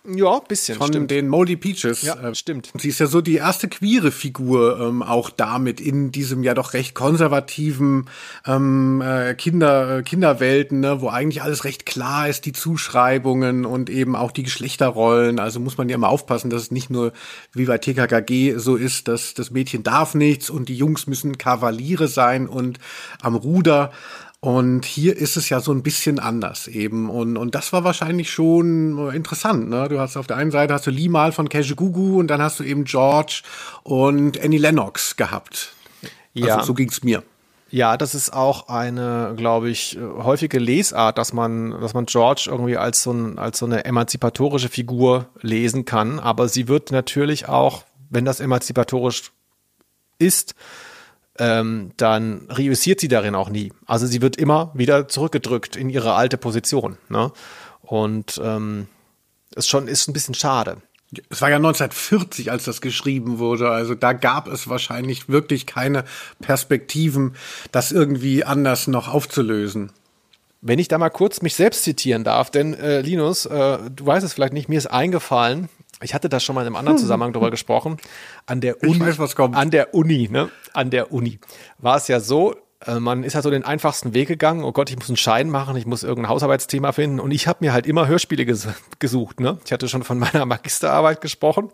Ja, bisschen, von stimmt. den Moldy Peaches. Ja, Äh, stimmt. Sie ist ja so die erste queere Figur ähm, auch damit in diesem ja doch recht konservativen ähm, äh, Kinder äh, Kinderwelten, ne, wo eigentlich alles recht klar ist, die Zuschreibungen und eben auch die Geschlechterrollen. Also muss man ja immer aufpassen, dass es nicht nur wie bei TKKG so ist, dass das Mädchen darf nichts und die Jungs müssen Kavaliere sein und am Ruder. Und hier ist es ja so ein bisschen anders eben. Und, und das war wahrscheinlich schon interessant. Ne? Du hast auf der einen Seite hast du Lee Mal von Gugu und dann hast du eben George und Annie Lennox gehabt. Ja. Also so ging's mir. Ja, das ist auch eine, glaube ich, häufige Lesart, dass man, dass man George irgendwie als so, ein, als so eine emanzipatorische Figur lesen kann. Aber sie wird natürlich auch, wenn das emanzipatorisch ist, ähm, dann reüssiert sie darin auch nie. Also sie wird immer wieder zurückgedrückt in ihre alte Position. Ne? Und ähm, ist schon ist ein bisschen schade. Es war ja 1940, als das geschrieben wurde. Also da gab es wahrscheinlich wirklich keine Perspektiven, das irgendwie anders noch aufzulösen. Wenn ich da mal kurz mich selbst zitieren darf, denn äh, Linus, äh, du weißt es vielleicht nicht, mir ist eingefallen, ich hatte da schon mal in einem anderen Zusammenhang drüber gesprochen, an der Ich Uni, weiß, was kommt. an der Uni, ne? An der Uni war es ja so, äh, man ist halt so den einfachsten Weg gegangen. Oh Gott, ich muss einen Schein machen, ich muss irgendein Hausarbeitsthema finden. Und ich habe mir halt immer Hörspiele ges gesucht. Ne? Ich hatte schon von meiner Magisterarbeit gesprochen.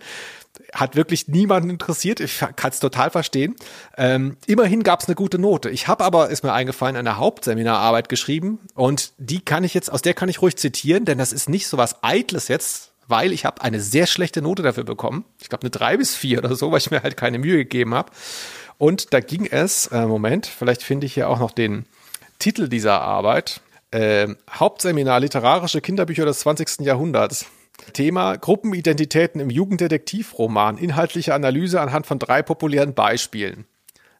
Hat wirklich niemanden interessiert. Ich kann es total verstehen. Ähm, immerhin gab es eine gute Note. Ich habe aber, ist mir eingefallen, eine Hauptseminararbeit geschrieben. Und die kann ich jetzt, aus der kann ich ruhig zitieren, denn das ist nicht so was Eitles jetzt, weil ich habe eine sehr schlechte Note dafür bekommen. Ich glaube eine drei bis vier oder so, weil ich mir halt keine Mühe gegeben habe. Und da ging es, äh, Moment, vielleicht finde ich hier auch noch den Titel dieser Arbeit. Äh, Hauptseminar Literarische Kinderbücher des 20. Jahrhunderts. Thema Gruppenidentitäten im Jugenddetektivroman. Inhaltliche Analyse anhand von drei populären Beispielen.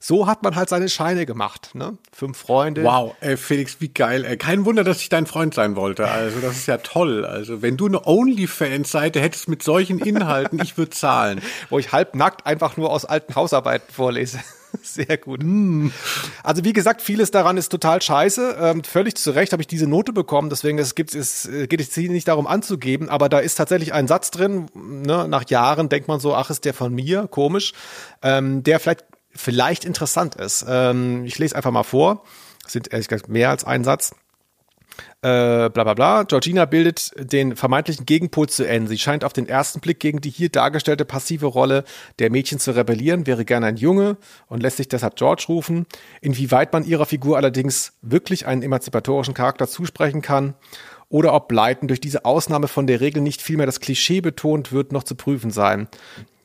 So hat man halt seine Scheine gemacht. Ne? Fünf Freunde. Wow, ey, Felix, wie geil. Ey. Kein Wunder, dass ich dein Freund sein wollte. Also das ist ja toll. Also wenn du eine OnlyFans-Seite hättest mit solchen Inhalten, ich würde zahlen. wo ich halbnackt einfach nur aus alten Hausarbeiten vorlese. Sehr gut. Also wie gesagt, vieles daran ist total scheiße. Ähm, völlig zu Recht habe ich diese Note bekommen, deswegen es gibt, es äh, geht es hier nicht darum anzugeben, aber da ist tatsächlich ein Satz drin. Ne? Nach Jahren denkt man so, ach, ist der von mir, komisch, ähm, der vielleicht vielleicht interessant ist. Ähm, ich lese einfach mal vor. Es sind ehrlich gesagt mehr als ein Satz äh, bla bla bla. Georgina bildet den vermeintlichen Gegenpol zu Anne. Sie scheint auf den ersten Blick gegen die hier dargestellte passive Rolle der Mädchen zu rebellieren, wäre gerne ein Junge und lässt sich deshalb George rufen. Inwieweit man ihrer Figur allerdings wirklich einen emanzipatorischen Charakter zusprechen kann oder ob Blyton durch diese Ausnahme von der Regel nicht vielmehr das Klischee betont wird, noch zu prüfen sein.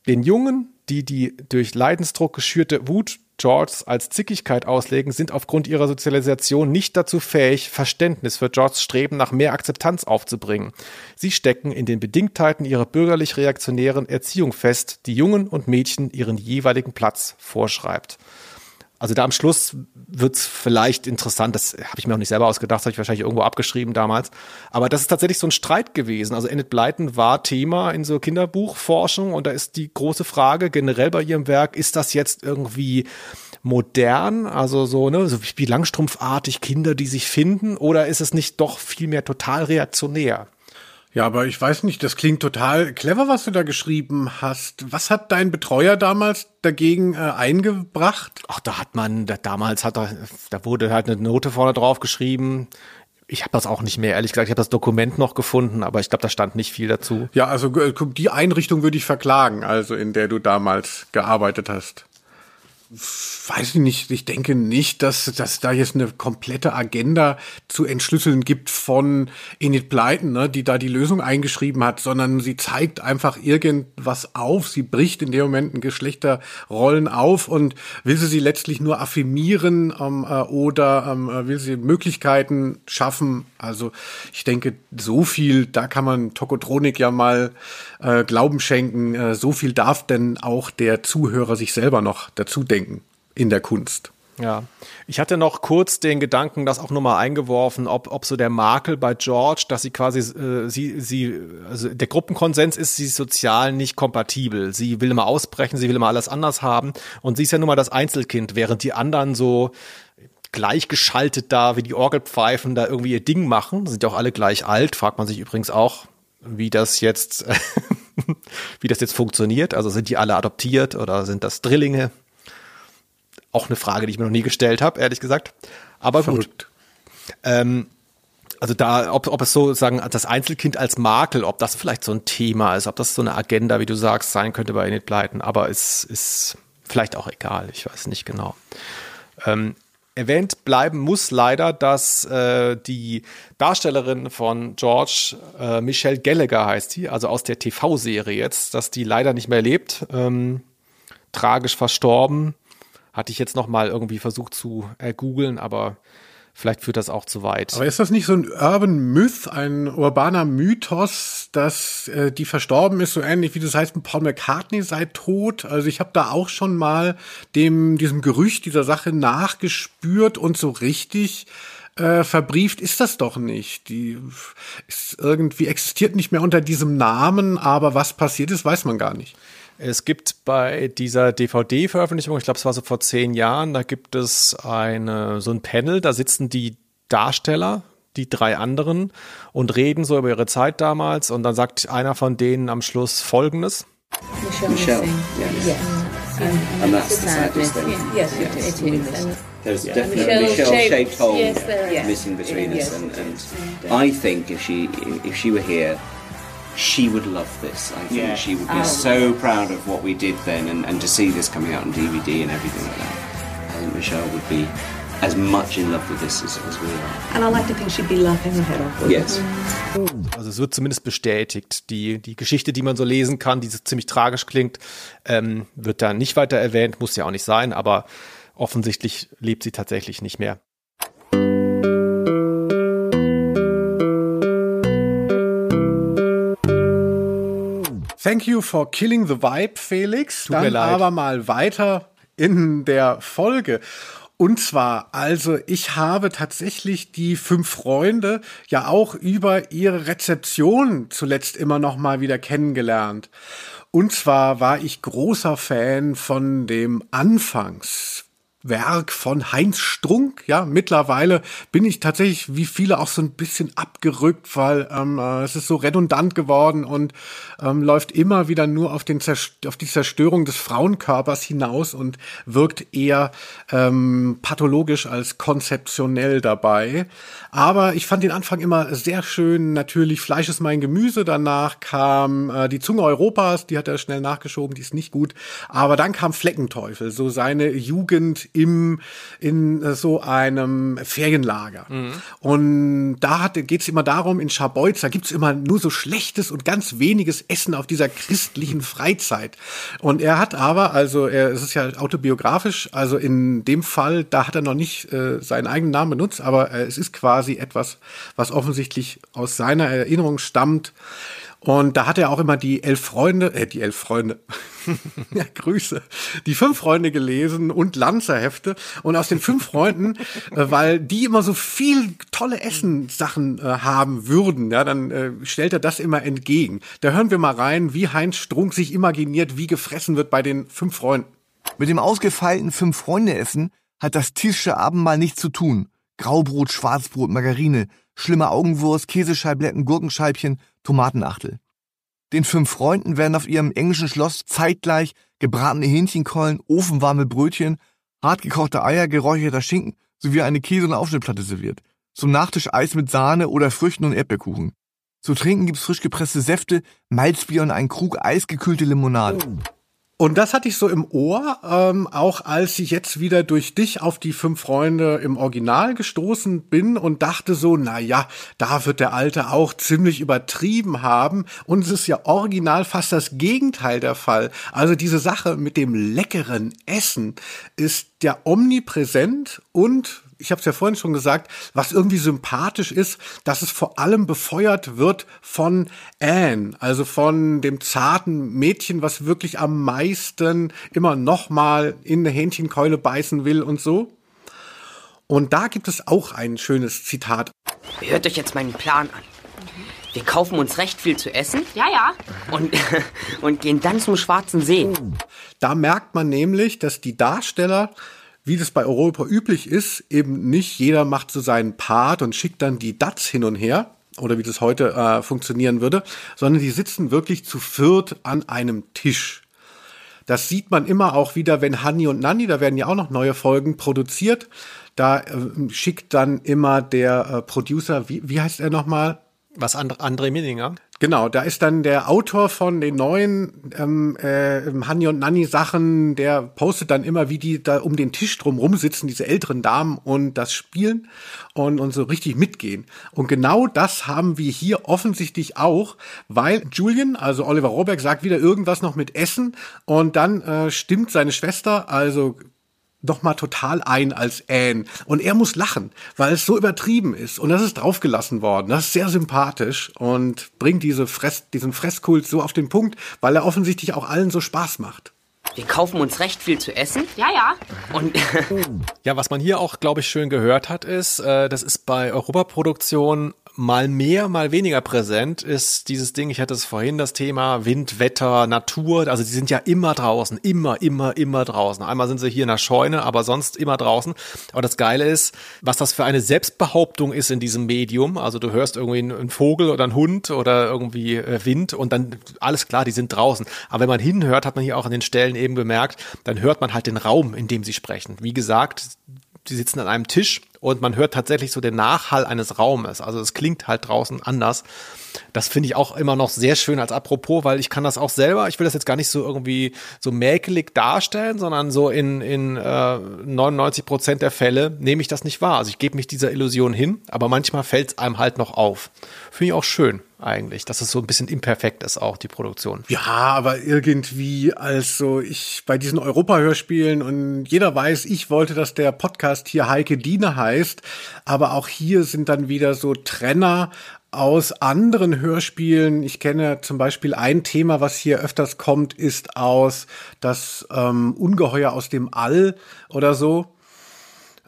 Den Jungen, die die durch Leidensdruck geschürte Wut Georges als Zickigkeit auslegen, sind aufgrund ihrer Sozialisation nicht dazu fähig, Verständnis für Georges Streben nach mehr Akzeptanz aufzubringen. Sie stecken in den Bedingtheiten ihrer bürgerlich-reaktionären Erziehung fest, die Jungen und Mädchen ihren jeweiligen Platz vorschreibt. Also da am Schluss wird's vielleicht interessant, das habe ich mir auch nicht selber ausgedacht, das habe ich wahrscheinlich irgendwo abgeschrieben damals. Aber das ist tatsächlich so ein Streit gewesen. Also Enid Blyton war Thema in so Kinderbuchforschung und da ist die große Frage generell bei ihrem Werk, ist das jetzt irgendwie modern, also so, ne, so wie langstrumpfartig Kinder, die sich finden, oder ist es nicht doch vielmehr total reaktionär? Ja, aber ich weiß nicht, das klingt total clever, was du da geschrieben hast. Was hat dein Betreuer damals dagegen äh, eingebracht? Ach, da hat man, da, damals hat er, da wurde halt eine Note vorne drauf geschrieben. Ich habe das auch nicht mehr, ehrlich gesagt. Ich habe das Dokument noch gefunden, aber ich glaube, da stand nicht viel dazu. Ja, also äh, die Einrichtung würde ich verklagen, also in der du damals gearbeitet hast. Weiß ich nicht, ich denke nicht, dass, dass da jetzt eine komplette Agenda zu entschlüsseln gibt von Enid Blyton, ne, die da die Lösung eingeschrieben hat, sondern sie zeigt einfach irgendwas auf, sie bricht in dem Moment ein Geschlechterrollen auf und will sie sie letztlich nur affirmieren ähm, äh, oder ähm, äh, will sie Möglichkeiten schaffen. Also ich denke, so viel, da kann man Tokotronik ja mal äh, Glauben schenken, äh, so viel darf denn auch der Zuhörer sich selber noch dazu denken in der Kunst. Ja, ich hatte noch kurz den Gedanken, das auch nur mal eingeworfen, ob, ob so der Makel bei George, dass sie quasi, äh, sie, sie, also der Gruppenkonsens ist, sie ist sozial nicht kompatibel. Sie will immer ausbrechen, sie will immer alles anders haben und sie ist ja nun mal das Einzelkind, während die anderen so gleichgeschaltet da, wie die Orgelpfeifen da irgendwie ihr Ding machen. Sind ja auch alle gleich alt, fragt man sich übrigens auch, wie das jetzt, wie das jetzt funktioniert. Also sind die alle adoptiert oder sind das Drillinge? Auch eine Frage, die ich mir noch nie gestellt habe, ehrlich gesagt. Aber gut. Verrückt. Ähm, also da, ob, ob es so sagen, das Einzelkind als Makel, ob das vielleicht so ein Thema ist, ob das so eine Agenda, wie du sagst, sein könnte bei Enid Blyton, aber es ist vielleicht auch egal, ich weiß nicht genau. Ähm, erwähnt bleiben muss leider, dass äh, die Darstellerin von George, äh, Michelle Gallagher heißt sie, also aus der TV-Serie jetzt, dass die leider nicht mehr lebt, ähm, tragisch verstorben. Hatte ich jetzt noch mal irgendwie versucht zu äh, googeln, aber vielleicht führt das auch zu weit. Aber ist das nicht so ein Urban Myth, ein urbaner Mythos, dass äh, die verstorben ist, so ähnlich wie das heißt, Paul McCartney sei tot? Also ich habe da auch schon mal dem diesem Gerücht dieser Sache nachgespürt und so richtig äh, verbrieft ist das doch nicht. Die ist irgendwie existiert nicht mehr unter diesem Namen, aber was passiert ist, weiß man gar nicht. Es gibt bei dieser DVD-Veröffentlichung, ich glaube, es war so vor zehn Jahren, da gibt es eine, so ein Panel, da sitzen die Darsteller, die drei anderen, und reden so über ihre Zeit damals. Und dann sagt einer von denen am Schluss Folgendes. Michelle, yes. And that's the saddest thing. Yes, it, it is. And There's Yeah. definitely a Michelle Michelle-shaped shaped- hole yes, missing between Yes. us, and, and I think if she if she were here, she would love this. I think Yeah. she would be Oh. so proud of what we did then, and, and to see this coming out on DVD and everything like that. I think Michelle would be as much in love with this as, as we are. and I like to think she'd be laughing her head off. with Yes. Also es wird zumindest bestätigt. Die, die Geschichte, die man so lesen kann, die so ziemlich tragisch klingt, ähm, wird da nicht weiter erwähnt, muss ja auch nicht sein, aber offensichtlich lebt sie tatsächlich nicht mehr. Thank you for killing the vibe, Felix. Tut mir Dann leid. aber mal weiter in der Folge. Und zwar, also ich habe tatsächlich die fünf Freunde ja auch über ihre Rezeption zuletzt immer noch mal wieder kennengelernt. Und zwar war ich großer Fan von dem Anfangs Werk von Heinz Strunk. Ja, mittlerweile bin ich tatsächlich wie viele auch so ein bisschen abgerückt, weil ähm, äh, es ist so redundant geworden und ähm, läuft immer wieder nur auf, den auf die Zerstörung des Frauenkörpers hinaus und wirkt eher ähm, pathologisch als konzeptionell dabei. Aber ich fand den Anfang immer sehr schön. Natürlich Fleisch ist mein Gemüse. Danach kam äh, die Zunge Europas, die hat er schnell nachgeschoben, die ist nicht gut. Aber dann kam Fleckenteufel, so seine Jugend im in äh, so einem Ferienlager. Und da hat, geht's immer darum, in Scharbeutz, da gibt's immer nur so schlechtes und ganz weniges Essen auf dieser christlichen Freizeit. Und er hat aber, also er, es ist ja autobiografisch, also in dem Fall, da hat er noch nicht äh, seinen eigenen Namen benutzt, aber äh, es ist quasi etwas, was offensichtlich aus seiner Erinnerung stammt. Und da hat er auch immer die elf Freunde, äh, die elf Freunde, ja, Grüße, die fünf Freunde gelesen und Lanzerhefte. Und aus den fünf Freunden, äh, weil die immer so viel tolle Essenssachen äh, haben würden, ja, dann äh, stellt er das immer entgegen. Da hören wir mal rein, wie Heinz Strunk sich imaginiert, wie gefressen wird bei den fünf Freunden. Mit dem ausgefeilten Fünf-Freunde-Essen hat das tischische Abendmahl nichts zu tun. Graubrot, Schwarzbrot, Margarine, schlimme Augenwurst, Käsescheibletten, Gurkenscheibchen, Tomatenachtel. Den fünf Freunden werden auf ihrem englischen Schloss zeitgleich gebratene Hähnchenkeulen, ofenwarme Brötchen, hartgekochte Eier, geräucherter Schinken sowie eine Käse- und Aufschnittplatte serviert. Zum Nachtisch Eis mit Sahne oder Früchten und Erdbeerkuchen. Zu trinken gibt's frisch gepresste Säfte, Malzbier und einen Krug eisgekühlte Limonade. Und das hatte ich so im Ohr, ähm, auch als ich jetzt wieder durch dich auf die fünf Freunde im Original gestoßen bin und dachte so, na ja, da wird der Alte auch ziemlich übertrieben haben. Und es ist ja original fast das Gegenteil der Fall. Also diese Sache mit dem leckeren Essen ist ja omnipräsent und ich habe es ja vorhin schon gesagt, was irgendwie sympathisch ist, dass es vor allem befeuert wird von Anne, also von dem zarten Mädchen, was wirklich am meisten immer noch mal in eine Hähnchenkeule beißen will und so. Und da gibt es auch ein schönes Zitat. Hört euch jetzt meinen Plan an. Wir kaufen uns recht viel zu essen Ja, ja. und, und gehen dann zum Schwarzen See. Da merkt man nämlich, dass die Darsteller, wie das bei Europa üblich ist, eben nicht jeder macht so seinen Part und schickt dann die Dats hin und her oder wie das heute äh, funktionieren würde, sondern die sitzen wirklich zu viert an einem Tisch. Das sieht man immer auch wieder, wenn Hanni und Nanni, da werden ja auch noch neue Folgen produziert. Da äh, schickt dann immer der äh, Producer, wie, wie heißt er nochmal? Was And André Minninger? Genau, da ist dann der Autor von den neuen ähm, äh, Hanni und Nanni Sachen, der postet dann immer, wie die da um den Tisch drum rumsitzen, diese älteren Damen und das spielen und, und so richtig mitgehen. Und genau das haben wir hier offensichtlich auch, weil Julian, also Oliver Rohrbeck, sagt wieder irgendwas noch mit Essen und dann äh, stimmt seine Schwester, also noch mal total ein als Anne. Und er muss lachen, weil es so übertrieben ist. Und das ist draufgelassen worden. Das ist sehr sympathisch und bringt diese Fress, diesen Fresskult so auf den Punkt, weil er offensichtlich auch allen so Spaß macht. Wir kaufen uns recht viel zu essen Ja, ja. und Ja, was man hier auch, glaube ich, schön gehört hat, ist, äh, das ist bei Europaproduktionen mal mehr, mal weniger präsent, ist dieses Ding, ich hatte es vorhin, das Thema Wind, Wetter, Natur, also die sind ja immer draußen, immer, immer, immer draußen. Einmal sind sie hier in der Scheune, aber sonst immer draußen. Aber das Geile ist, was das für eine Selbstbehauptung ist in diesem Medium. Also du hörst irgendwie einen Vogel oder einen Hund oder irgendwie äh, Wind und dann alles klar, die sind draußen. Aber wenn man hinhört, hat man hier auch an den Stellen eben gemerkt, dann hört man halt den Raum, in dem sie sprechen. Wie gesagt, die sitzen an einem Tisch und man hört tatsächlich so den Nachhall eines Raumes. Also es klingt halt draußen anders. Das finde ich auch immer noch sehr schön als Apropos, weil ich kann das auch selber, ich will das jetzt gar nicht so irgendwie so mäkelig darstellen, sondern so in, in äh, 99 Prozent der Fälle nehme ich das nicht wahr. Also ich gebe mich dieser Illusion hin, aber manchmal fällt es einem halt noch auf. Finde ich auch schön eigentlich, dass es so ein bisschen imperfekt ist, auch die Produktion. Ja, aber irgendwie, also ich bei diesen Europa-Hörspielen und jeder weiß, ich wollte, dass der Podcast hier Heike Diene heißt, aber auch hier sind dann wieder so Trenner aus anderen Hörspielen. Ich kenne zum Beispiel ein Thema, was hier öfters kommt, ist aus das ähm, Ungeheuer aus dem All oder so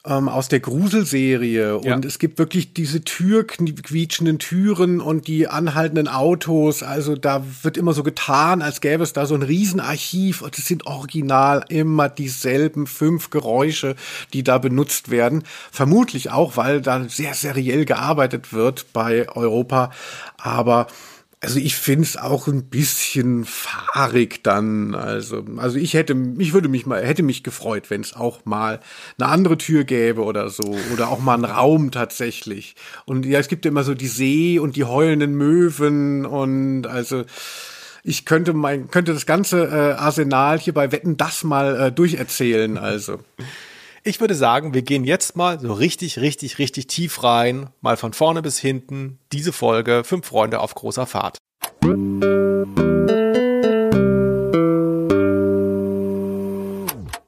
ähm, aus der Gruselserie Ja. und es gibt wirklich diese türquietschenden Türen und die anhaltenden Autos. Also da wird immer so getan, als gäbe es da so ein Riesenarchiv und es sind original immer dieselben fünf Geräusche, die da benutzt werden. Vermutlich auch, weil da sehr seriell gearbeitet wird bei Europa. Aber also ich finde es auch ein bisschen fahrig dann. Also, also ich hätte, ich würde mich mal, hätte mich gefreut, wenn es auch mal eine andere Tür gäbe oder so. Oder auch mal einen Raum tatsächlich. Und ja, es gibt ja immer so die See und die heulenden Möwen und also ich könnte mein, könnte das ganze äh, Arsenal hier bei Wetten das mal äh, durcherzählen. Also. Ich würde sagen, wir gehen jetzt mal so richtig, richtig, richtig tief rein, mal von vorne bis hinten, diese Folge Fünf Freunde auf großer Fahrt.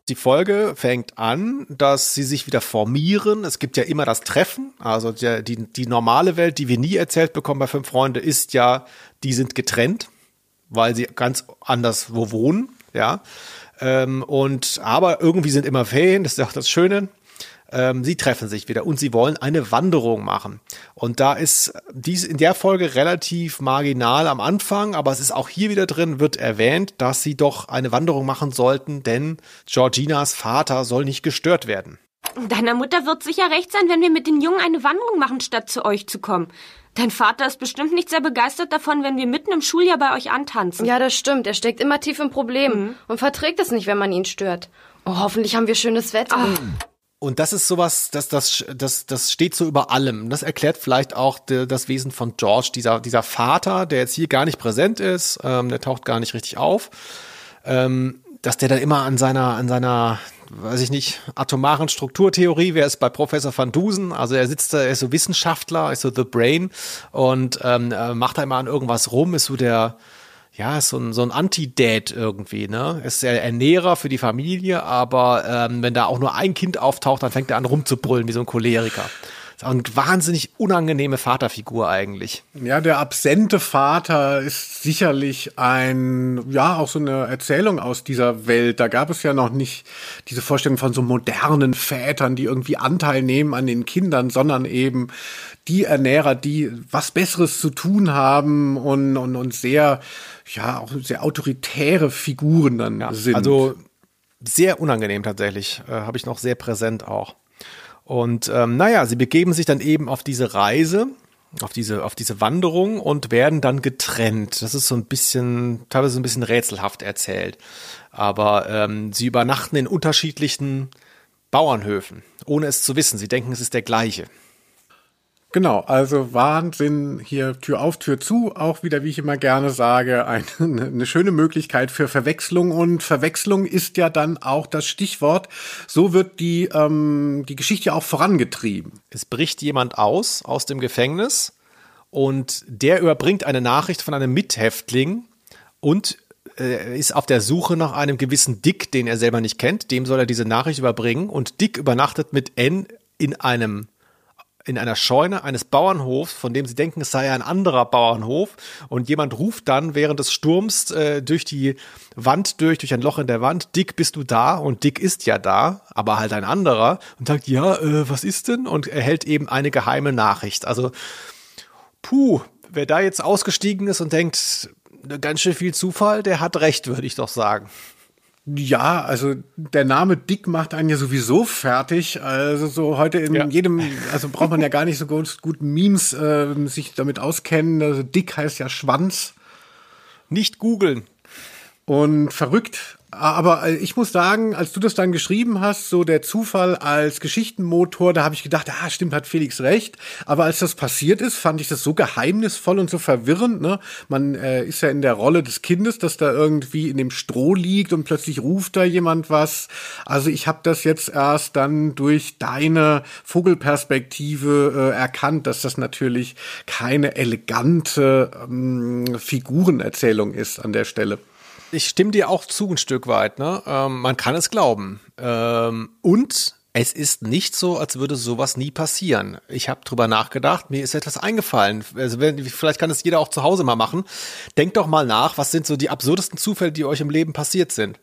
Die Folge fängt an, dass sie sich wieder formieren. Es gibt ja immer das Treffen. Also der, die, die normale Welt, die wir nie erzählt bekommen bei Fünf Freunde, ist ja, die sind getrennt, weil sie ganz anders wo wohnen. Ja. Ähm, und aber irgendwie sind immer Ferien, das ist auch das Schöne. Ähm, sie treffen sich wieder und sie wollen eine Wanderung machen. Und da ist dies in der Folge relativ marginal am Anfang, aber es ist auch hier wieder drin, wird erwähnt, dass sie doch eine Wanderung machen sollten, denn Georginas Vater soll nicht gestört werden. Deiner Mutter wird sicher recht sein, wenn wir mit den Jungen eine Wanderung machen, statt zu euch zu kommen. Dein Vater ist bestimmt nicht sehr begeistert davon, wenn wir mitten im Schuljahr bei euch antanzen. Ja, das stimmt. Er steckt immer tief im Problem und verträgt es nicht, wenn man ihn stört. Oh, hoffentlich haben wir schönes Wetter. Und das ist sowas, das, das, das, das steht so über allem. Das erklärt vielleicht auch de, das Wesen von George, dieser, dieser Vater, der jetzt hier gar nicht präsent ist, ähm, der taucht gar nicht richtig auf, ähm, dass der dann immer an seiner, an seiner, weiß ich nicht, atomaren Strukturtheorie, wer ist bei Professor van Dusen, also er sitzt da, er ist so Wissenschaftler, ist so The Brain und ähm, äh, macht da immer an irgendwas rum, ist so der, ja, ist so ein, so ein Anti-Dad irgendwie, ne? Ist der Ernährer für die Familie, aber ähm, wenn da auch nur ein Kind auftaucht, dann fängt er an rumzubrüllen wie so ein Choleriker. Ist auch eine wahnsinnig unangenehme Vaterfigur eigentlich. Ja, der absente Vater ist sicherlich ein, ja, auch so eine Erzählung aus dieser Welt. Da gab es ja noch nicht diese Vorstellung von so modernen Vätern, die irgendwie Anteil nehmen an den Kindern, sondern eben die Ernährer, die was Besseres zu tun haben und, und, und sehr, ja, auch sehr autoritäre Figuren dann sind. Also sehr unangenehm tatsächlich, äh, habe ich noch sehr präsent auch. Und ähm, naja, sie begeben sich dann eben auf diese Reise, auf diese, auf diese Wanderung und werden dann getrennt. Das ist so ein bisschen, teilweise so ein bisschen rätselhaft erzählt. Aber ähm, sie übernachten in unterschiedlichen Bauernhöfen, ohne es zu wissen. Sie denken, es ist der gleiche. Genau, also Wahnsinn, hier Tür auf, Tür zu, auch wieder, wie ich immer gerne sage, eine, eine schöne Möglichkeit für Verwechslung und Verwechslung ist ja dann auch das Stichwort. So wird die, ähm, die Geschichte auch vorangetrieben. Es bricht jemand aus, aus dem Gefängnis und der überbringt eine Nachricht von einem Mithäftling und äh, ist auf der Suche nach einem gewissen Dick, den er selber nicht kennt. Dem soll er diese Nachricht überbringen und Dick übernachtet mit N in einem in einer Scheune eines Bauernhofs, von dem sie denken, es sei ein anderer Bauernhof. Und jemand ruft dann während des Sturms äh, durch die Wand durch, durch ein Loch in der Wand, Dick, bist du da? Und Dick ist ja da, aber halt ein anderer. Und sagt, ja, äh, was ist denn? Und erhält eben eine geheime Nachricht. Also, puh, wer da jetzt ausgestiegen ist und denkt, ganz schön viel Zufall, der hat recht, würde ich doch sagen. Ja, also der Name Dick macht einen ja sowieso fertig. Also so heute in Ja. jedem, also braucht man ja gar nicht so gut, gut Memes äh, sich damit auskennen. Also Dick heißt ja Schwanz. Nicht googeln. Und verrückt. Aber äh, ich muss sagen, als du das dann geschrieben hast, so der Zufall als Geschichtenmotor, da habe ich gedacht, ah, stimmt, hat Felix recht. Aber als das passiert ist, fand ich das so geheimnisvoll und so verwirrend. Ne? Man äh, ist ja in der Rolle des Kindes, das da irgendwie in dem Stroh liegt und plötzlich ruft da jemand was. Also ich habe das jetzt erst dann durch deine Vogelperspektive äh, erkannt, dass das natürlich keine elegante ähm, Figurenerzählung ist an der Stelle. Ich stimme dir auch zu ein Stück weit. Ne? Ähm, man kann es glauben. Ähm, und es ist nicht so, als würde sowas nie passieren. Ich habe drüber nachgedacht, mir ist etwas eingefallen. Also wenn, vielleicht kann es jeder auch zu Hause mal machen. Denkt doch mal nach, was sind so die absurdesten Zufälle, die euch im Leben passiert sind.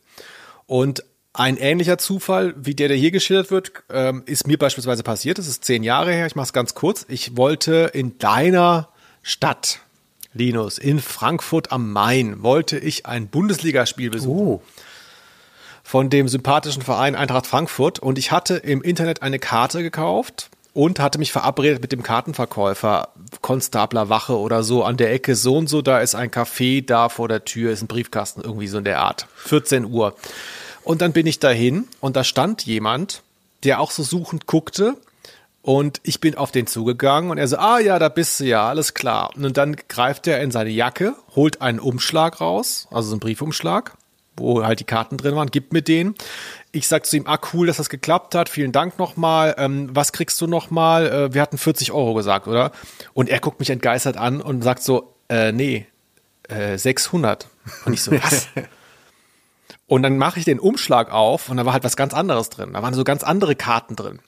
Und ein ähnlicher Zufall, wie der, der hier geschildert wird, ähm, ist mir beispielsweise passiert. Das ist zehn Jahre her. Ich mache es ganz kurz. Ich wollte in deiner Stadt, Linus, in Frankfurt am Main, wollte ich ein Bundesligaspiel besuchen. Von dem sympathischen Verein Eintracht Frankfurt. Und ich hatte im Internet eine Karte gekauft und hatte mich verabredet mit dem Kartenverkäufer, Konstabler Wache oder so, an der Ecke so und so, da ist ein Café, da vor der Tür ist ein Briefkasten, irgendwie so in der Art. 14 Uhr. Und dann bin ich dahin und da stand jemand, der auch so suchend guckte. Und ich bin auf den zugegangen und er so, ah ja, da bist du ja, alles klar. Und dann greift er in seine Jacke, holt einen Umschlag raus, also so einen Briefumschlag, wo halt die Karten drin waren, gibt mir den. Ich sag zu ihm, ah cool, dass das geklappt hat, vielen Dank nochmal. Ähm, was kriegst du nochmal? Äh, wir hatten 40 Euro gesagt, oder? Und er guckt mich entgeistert an und sagt so, äh, nee, äh, 600. Und ich so, was? Und dann mache ich den Umschlag auf und da war halt was ganz anderes drin. Da waren so ganz andere Karten drin.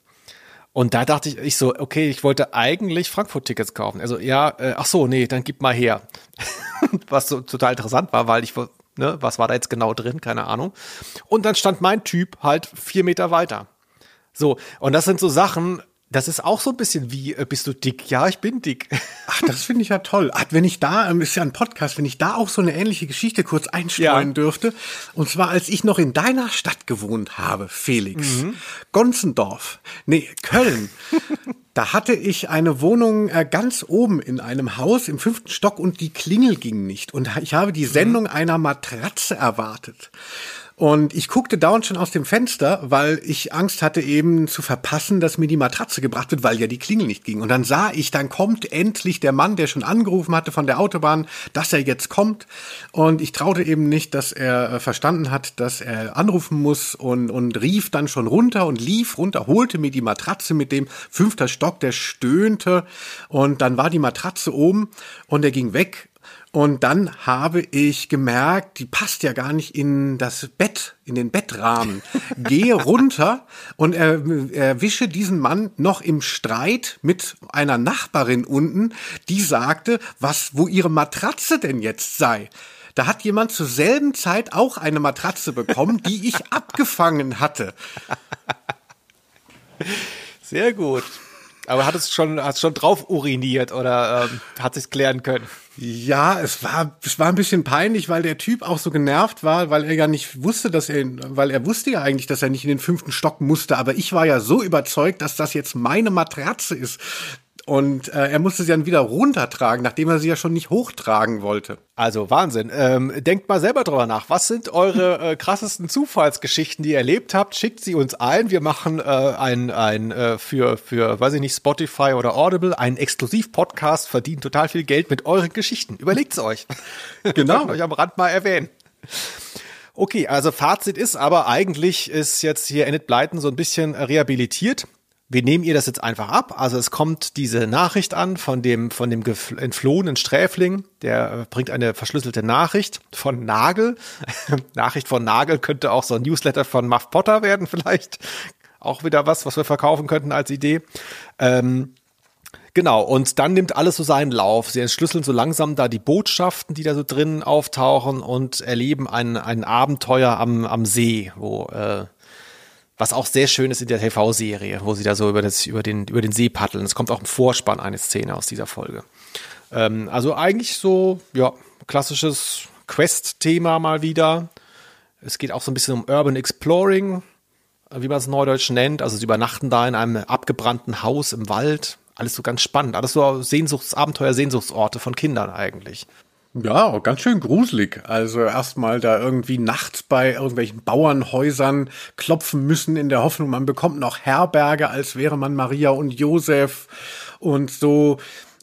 Und da dachte ich, ich so, okay, ich wollte eigentlich Frankfurt-Tickets kaufen. Also ja, äh, ach so, nee, dann gib mal her. was so total interessant war, weil ich, ne, was war da jetzt genau drin, keine Ahnung. Und dann stand mein Typ halt vier Meter weiter. So, und das sind so Sachen, das ist auch so ein bisschen wie, äh, bist du dick? Ja, ich bin dick. Ach, das finde ich ja toll. Ach, wenn ich da, ähm, ist ja ein Podcast, wenn ich da auch so eine ähnliche Geschichte kurz einstreuen Ja. dürfte. Und zwar, als ich noch in deiner Stadt gewohnt habe, Felix. Mhm. Gonzendorf. Nee, Köln. Da hatte ich eine Wohnung äh, ganz oben in einem Haus im fünften Stock und die Klingel ging nicht. Und ich habe die Sendung einer Matratze erwartet. Und ich guckte dauernd schon aus dem Fenster, weil ich Angst hatte eben zu verpassen, dass mir die Matratze gebracht wird, weil ja die Klingel nicht ging. Und dann sah ich, dann kommt endlich der Mann, der schon angerufen hatte von der Autobahn, dass er jetzt kommt. Und ich traute eben nicht, dass er äh, verstanden hat, dass er anrufen muss und, und rief dann schon runter und lief runter, holte mir die Matratze mit dem fünfter Stock, der stöhnte. Und dann war die Matratze oben und er ging weg. Und dann habe ich gemerkt, die passt ja gar nicht in das Bett, in den Bettrahmen. Gehe runter und er, erwische diesen Mann noch im Streit mit einer Nachbarin unten, die sagte, was, wo ihre Matratze denn jetzt sei. Da hat jemand zur selben Zeit auch eine Matratze bekommen, die ich abgefangen hatte. Sehr gut. Aber hat es schon, hat schon drauf uriniert oder ähm, hat sich klären können? Ja, es war, es war ein bisschen peinlich, weil der Typ auch so genervt war, weil er ja nicht wusste, dass er, weil er wusste ja eigentlich, dass er nicht in den fünften Stock musste. Aber ich war ja so überzeugt, dass das jetzt meine Matratze ist. Und äh, er musste sie dann wieder runtertragen, nachdem er sie ja schon nicht hochtragen wollte. Also Wahnsinn. Ähm, denkt mal selber drüber nach. Was sind eure äh, krassesten Zufallsgeschichten, die ihr erlebt habt? Schickt sie uns ein. Wir machen äh, ein, ein äh, für, für, weiß ich nicht, Spotify oder Audible, einen Exklusiv-Podcast, verdienen total viel Geld mit euren Geschichten. Überlegt's euch. Genau. Euch am Rand mal erwähnen. Okay, also Fazit ist aber eigentlich ist jetzt hier Enid Blyton so ein bisschen rehabilitiert. Wir nehmen ihr das jetzt einfach ab. Also es kommt diese Nachricht an von dem, von dem entflohenen Sträfling. Der äh, bringt eine verschlüsselte Nachricht von Nagel. Nachricht von Nagel könnte auch so ein Newsletter von Muff Potter werden vielleicht. Auch wieder was, was wir verkaufen könnten als Idee. Ähm, Genau, und dann nimmt alles so seinen Lauf. Sie entschlüsseln so langsam da die Botschaften, die da so drin auftauchen und erleben ein, ein Abenteuer am, am See, wo äh, was auch sehr schön ist in der TV-Serie, wo sie da so über, das, über, den, über den See paddeln. Es kommt auch im Vorspann eine Szene aus dieser Folge. Ähm, also eigentlich so, ja, klassisches Quest-Thema mal wieder. Es geht auch so ein bisschen um Urban Exploring, äh, wie man es neudeutsch nennt. Also sie übernachten da in einem abgebrannten Haus im Wald. Alles so ganz spannend. Alles so Sehnsuchtsabenteuer, Sehnsuchtsorte von Kindern eigentlich. Ja, ganz schön gruselig. Also erstmal da irgendwie nachts bei irgendwelchen Bauernhäusern klopfen müssen in der Hoffnung, man bekommt noch Herberge, als wäre man Maria und Josef und so.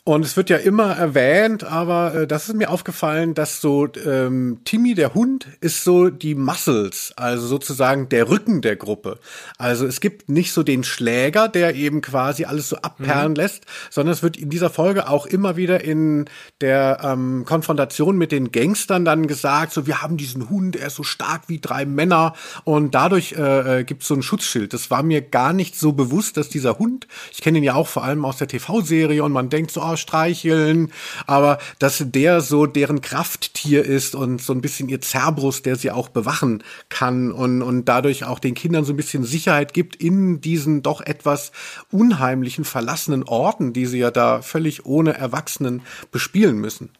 Und es wird ja immer erwähnt, aber äh, das ist mir aufgefallen, dass so ähm, Timmy der Hund ist so die Muscles, also sozusagen der Rücken der Gruppe. Also es gibt nicht so den Schläger, der eben quasi alles so abperlen lässt, sondern es wird in dieser Folge auch immer wieder in der ähm, Konfrontation mit den Gangstern dann gesagt, so wir haben diesen Hund, er ist so stark wie drei Männer und dadurch äh, äh, gibt es so ein Schutzschild. Das war mir gar nicht so bewusst, dass dieser Hund, ich kenne ihn ja auch vor allem aus der TV-Serie und man denkt so, oh, streicheln, aber dass der so deren Krafttier ist und so ein bisschen ihr Cerberus, der sie auch bewachen kann und, und dadurch auch den Kindern so ein bisschen Sicherheit gibt in diesen doch etwas unheimlichen, verlassenen Orten, die sie ja da völlig ohne Erwachsenen bespielen müssen.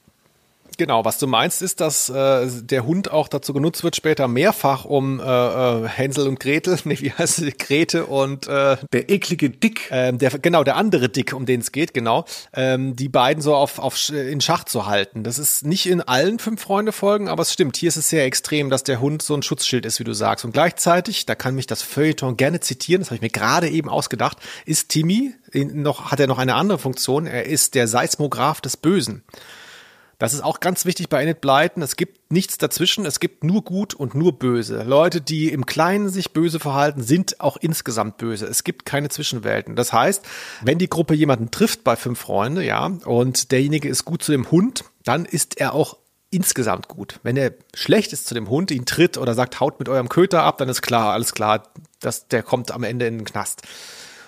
Genau, was du meinst, ist, dass äh, der Hund auch dazu genutzt wird, später mehrfach um äh, äh, Hänsel und Gretel, nee, wie heißt sie, Grete und äh, der eklige Dick, ähm, der genau der andere Dick, um den es geht, genau, ähm, die beiden so auf, auf in Schach zu halten. Das ist nicht in allen fünf Freunde Folgen, aber es stimmt. Hier ist es sehr extrem, dass der Hund so ein Schutzschild ist, wie du sagst. Und gleichzeitig, da kann mich das Feuilleton gerne zitieren, das habe ich mir gerade eben ausgedacht, ist Timmy noch hat er noch eine andere Funktion. Er ist der Seismograph des Bösen. Das ist auch ganz wichtig bei Enid Blyton. Es gibt nichts dazwischen. Es gibt nur gut und nur böse. Leute, die im Kleinen sich böse verhalten, sind auch insgesamt böse. Es gibt keine Zwischenwelten. Das heißt, wenn die Gruppe jemanden trifft bei fünf Freunde, ja, und derjenige ist gut zu dem Hund, dann ist er auch insgesamt gut. Wenn er schlecht ist zu dem Hund, ihn tritt oder sagt, haut mit eurem Köter ab, dann ist klar, alles klar, dass der kommt am Ende in den Knast.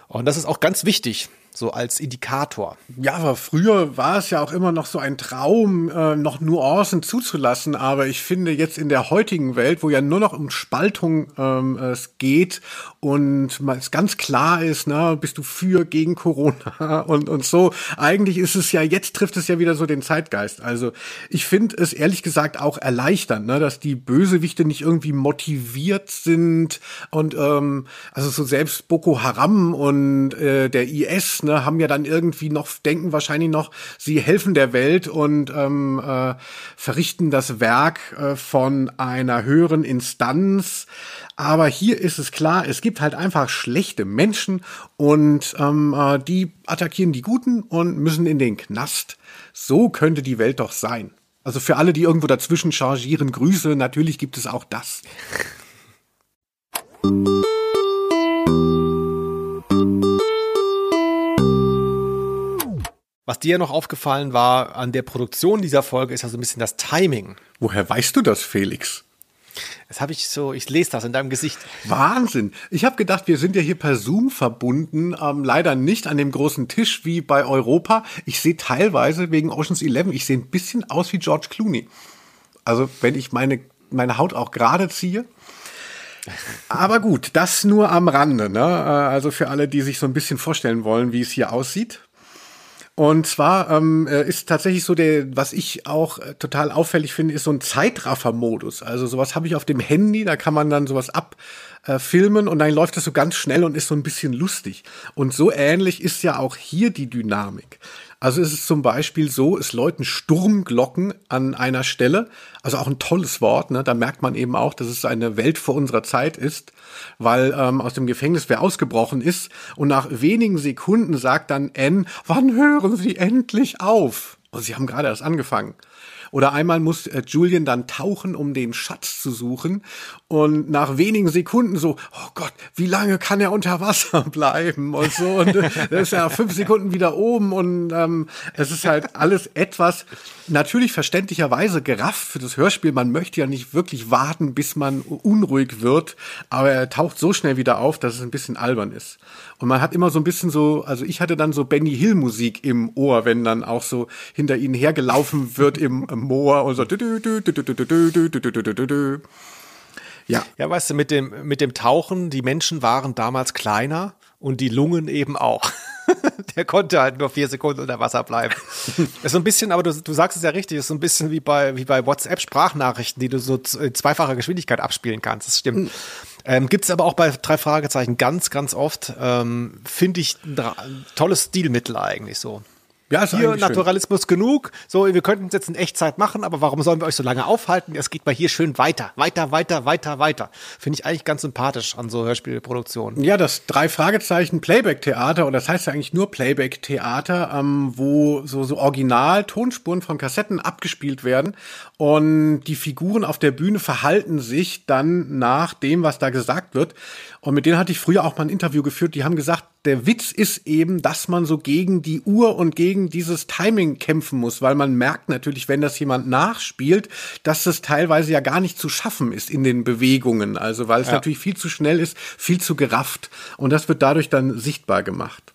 Und das ist auch ganz wichtig, so als Indikator. Ja, aber früher war es ja auch immer noch so ein Traum, äh, noch Nuancen zuzulassen. Aber ich finde jetzt in der heutigen Welt, wo ja nur noch um Spaltung ähm, es geht und es ganz klar ist, ne, bist du für, gegen Corona und, und so. Eigentlich ist es ja, jetzt trifft es ja wieder so den Zeitgeist. Also ich finde es ehrlich gesagt auch erleichternd, ne, dass die Bösewichte nicht irgendwie motiviert sind und ähm, also so selbst Boko Haram und äh, der IS ne, haben ja dann irgendwie noch, denken wahrscheinlich noch, sie helfen der Welt und ähm, äh, verrichten das Werk äh, von einer höheren Instanz. Aber hier ist es klar, es gibt halt einfach schlechte Menschen und ähm, äh, die attackieren die Guten und müssen in den Knast. So könnte die Welt doch sein. Also für alle, die irgendwo dazwischen chargieren, Grüße, natürlich gibt es auch das. Was dir noch aufgefallen war an der Produktion dieser Folge, ist ja so ein bisschen das Timing. Woher weißt du das, Felix? Das habe ich so, ich lese das in deinem Gesicht. Wahnsinn. Ich habe gedacht, wir sind ja hier per Zoom verbunden, ähm, leider nicht an dem großen Tisch wie bei Europa. Ich sehe teilweise wegen Oceans 11, ich sehe ein bisschen aus wie George Clooney. Also wenn ich meine, meine Haut auch gerade ziehe. Aber gut, das nur am Rande. Ne? Äh, Also für alle, die sich so ein bisschen vorstellen wollen, wie es hier aussieht. Und zwar ähm, äh, ist tatsächlich so der, was ich auch äh, total auffällig finde, ist so ein Zeitraffer-Modus. Also sowas habe ich auf dem Handy, da kann man dann sowas abfilmen und dann läuft das so ganz schnell und ist so ein bisschen lustig. Und so ähnlich ist ja auch hier die Dynamik. Also es ist zum Beispiel so, es läuten Sturmglocken an einer Stelle, also auch ein tolles Wort, ne? da merkt man eben auch, dass es eine Welt vor unserer Zeit ist, weil ähm, aus dem Gefängnis wer ausgebrochen ist und nach wenigen Sekunden sagt dann N, wann hören Sie endlich auf? Und sie haben gerade erst angefangen. Oder einmal muss äh, Julian dann tauchen, um den Schatz zu suchen. Und nach wenigen Sekunden so, oh Gott, wie lange kann er unter Wasser bleiben? Und so. Und äh, ist er nach fünf Sekunden wieder oben. Und ähm, es ist halt alles etwas natürlich verständlicherweise gerafft für das Hörspiel. Man möchte ja nicht wirklich warten, bis man unruhig wird. Aber er taucht so schnell wieder auf, dass es ein bisschen albern ist. Und man hat immer so ein bisschen so, also ich hatte dann so Benny Hill Musik im Ohr, wenn dann auch so hinter ihnen hergelaufen wird im Moor und so. Ja. Ja, weißt du, mit dem, mit dem Tauchen, die Menschen waren damals kleiner und die Lungen eben auch. Der konnte halt nur vier Sekunden unter Wasser bleiben. ist so ein bisschen, aber du, du sagst es ja richtig, ist so ein bisschen wie bei, wie bei WhatsApp-Sprachnachrichten, die du so in zweifacher Geschwindigkeit abspielen kannst. Das stimmt. Ähm, Gibt es aber auch bei drei Fragezeichen ganz, ganz oft. Ähm, Finde ich ein tolles Stilmittel eigentlich so. Ja, ist Hier eigentlich schön. Naturalismus genug. So, wir könnten es jetzt in Echtzeit machen, aber warum sollen wir euch so lange aufhalten? Es geht mal hier schön weiter, weiter, weiter, weiter, weiter. Finde ich eigentlich ganz sympathisch an so Hörspielproduktionen. Ja, das drei Fragezeichen Playback-Theater, oder das heißt ja eigentlich nur Playback-Theater, ähm, wo so, so Original-Tonspuren von Kassetten abgespielt werden und die Figuren auf der Bühne verhalten sich dann nach dem, was da gesagt wird. Und mit denen hatte ich früher auch mal ein Interview geführt, die haben gesagt, der Witz ist eben, dass man so gegen die Uhr und gegen dieses Timing kämpfen muss, weil man merkt natürlich, wenn das jemand nachspielt, dass das teilweise ja gar nicht zu schaffen ist in den Bewegungen. Also weil es Ja. natürlich viel zu schnell ist, viel zu gerafft. Und das wird dadurch dann sichtbar gemacht.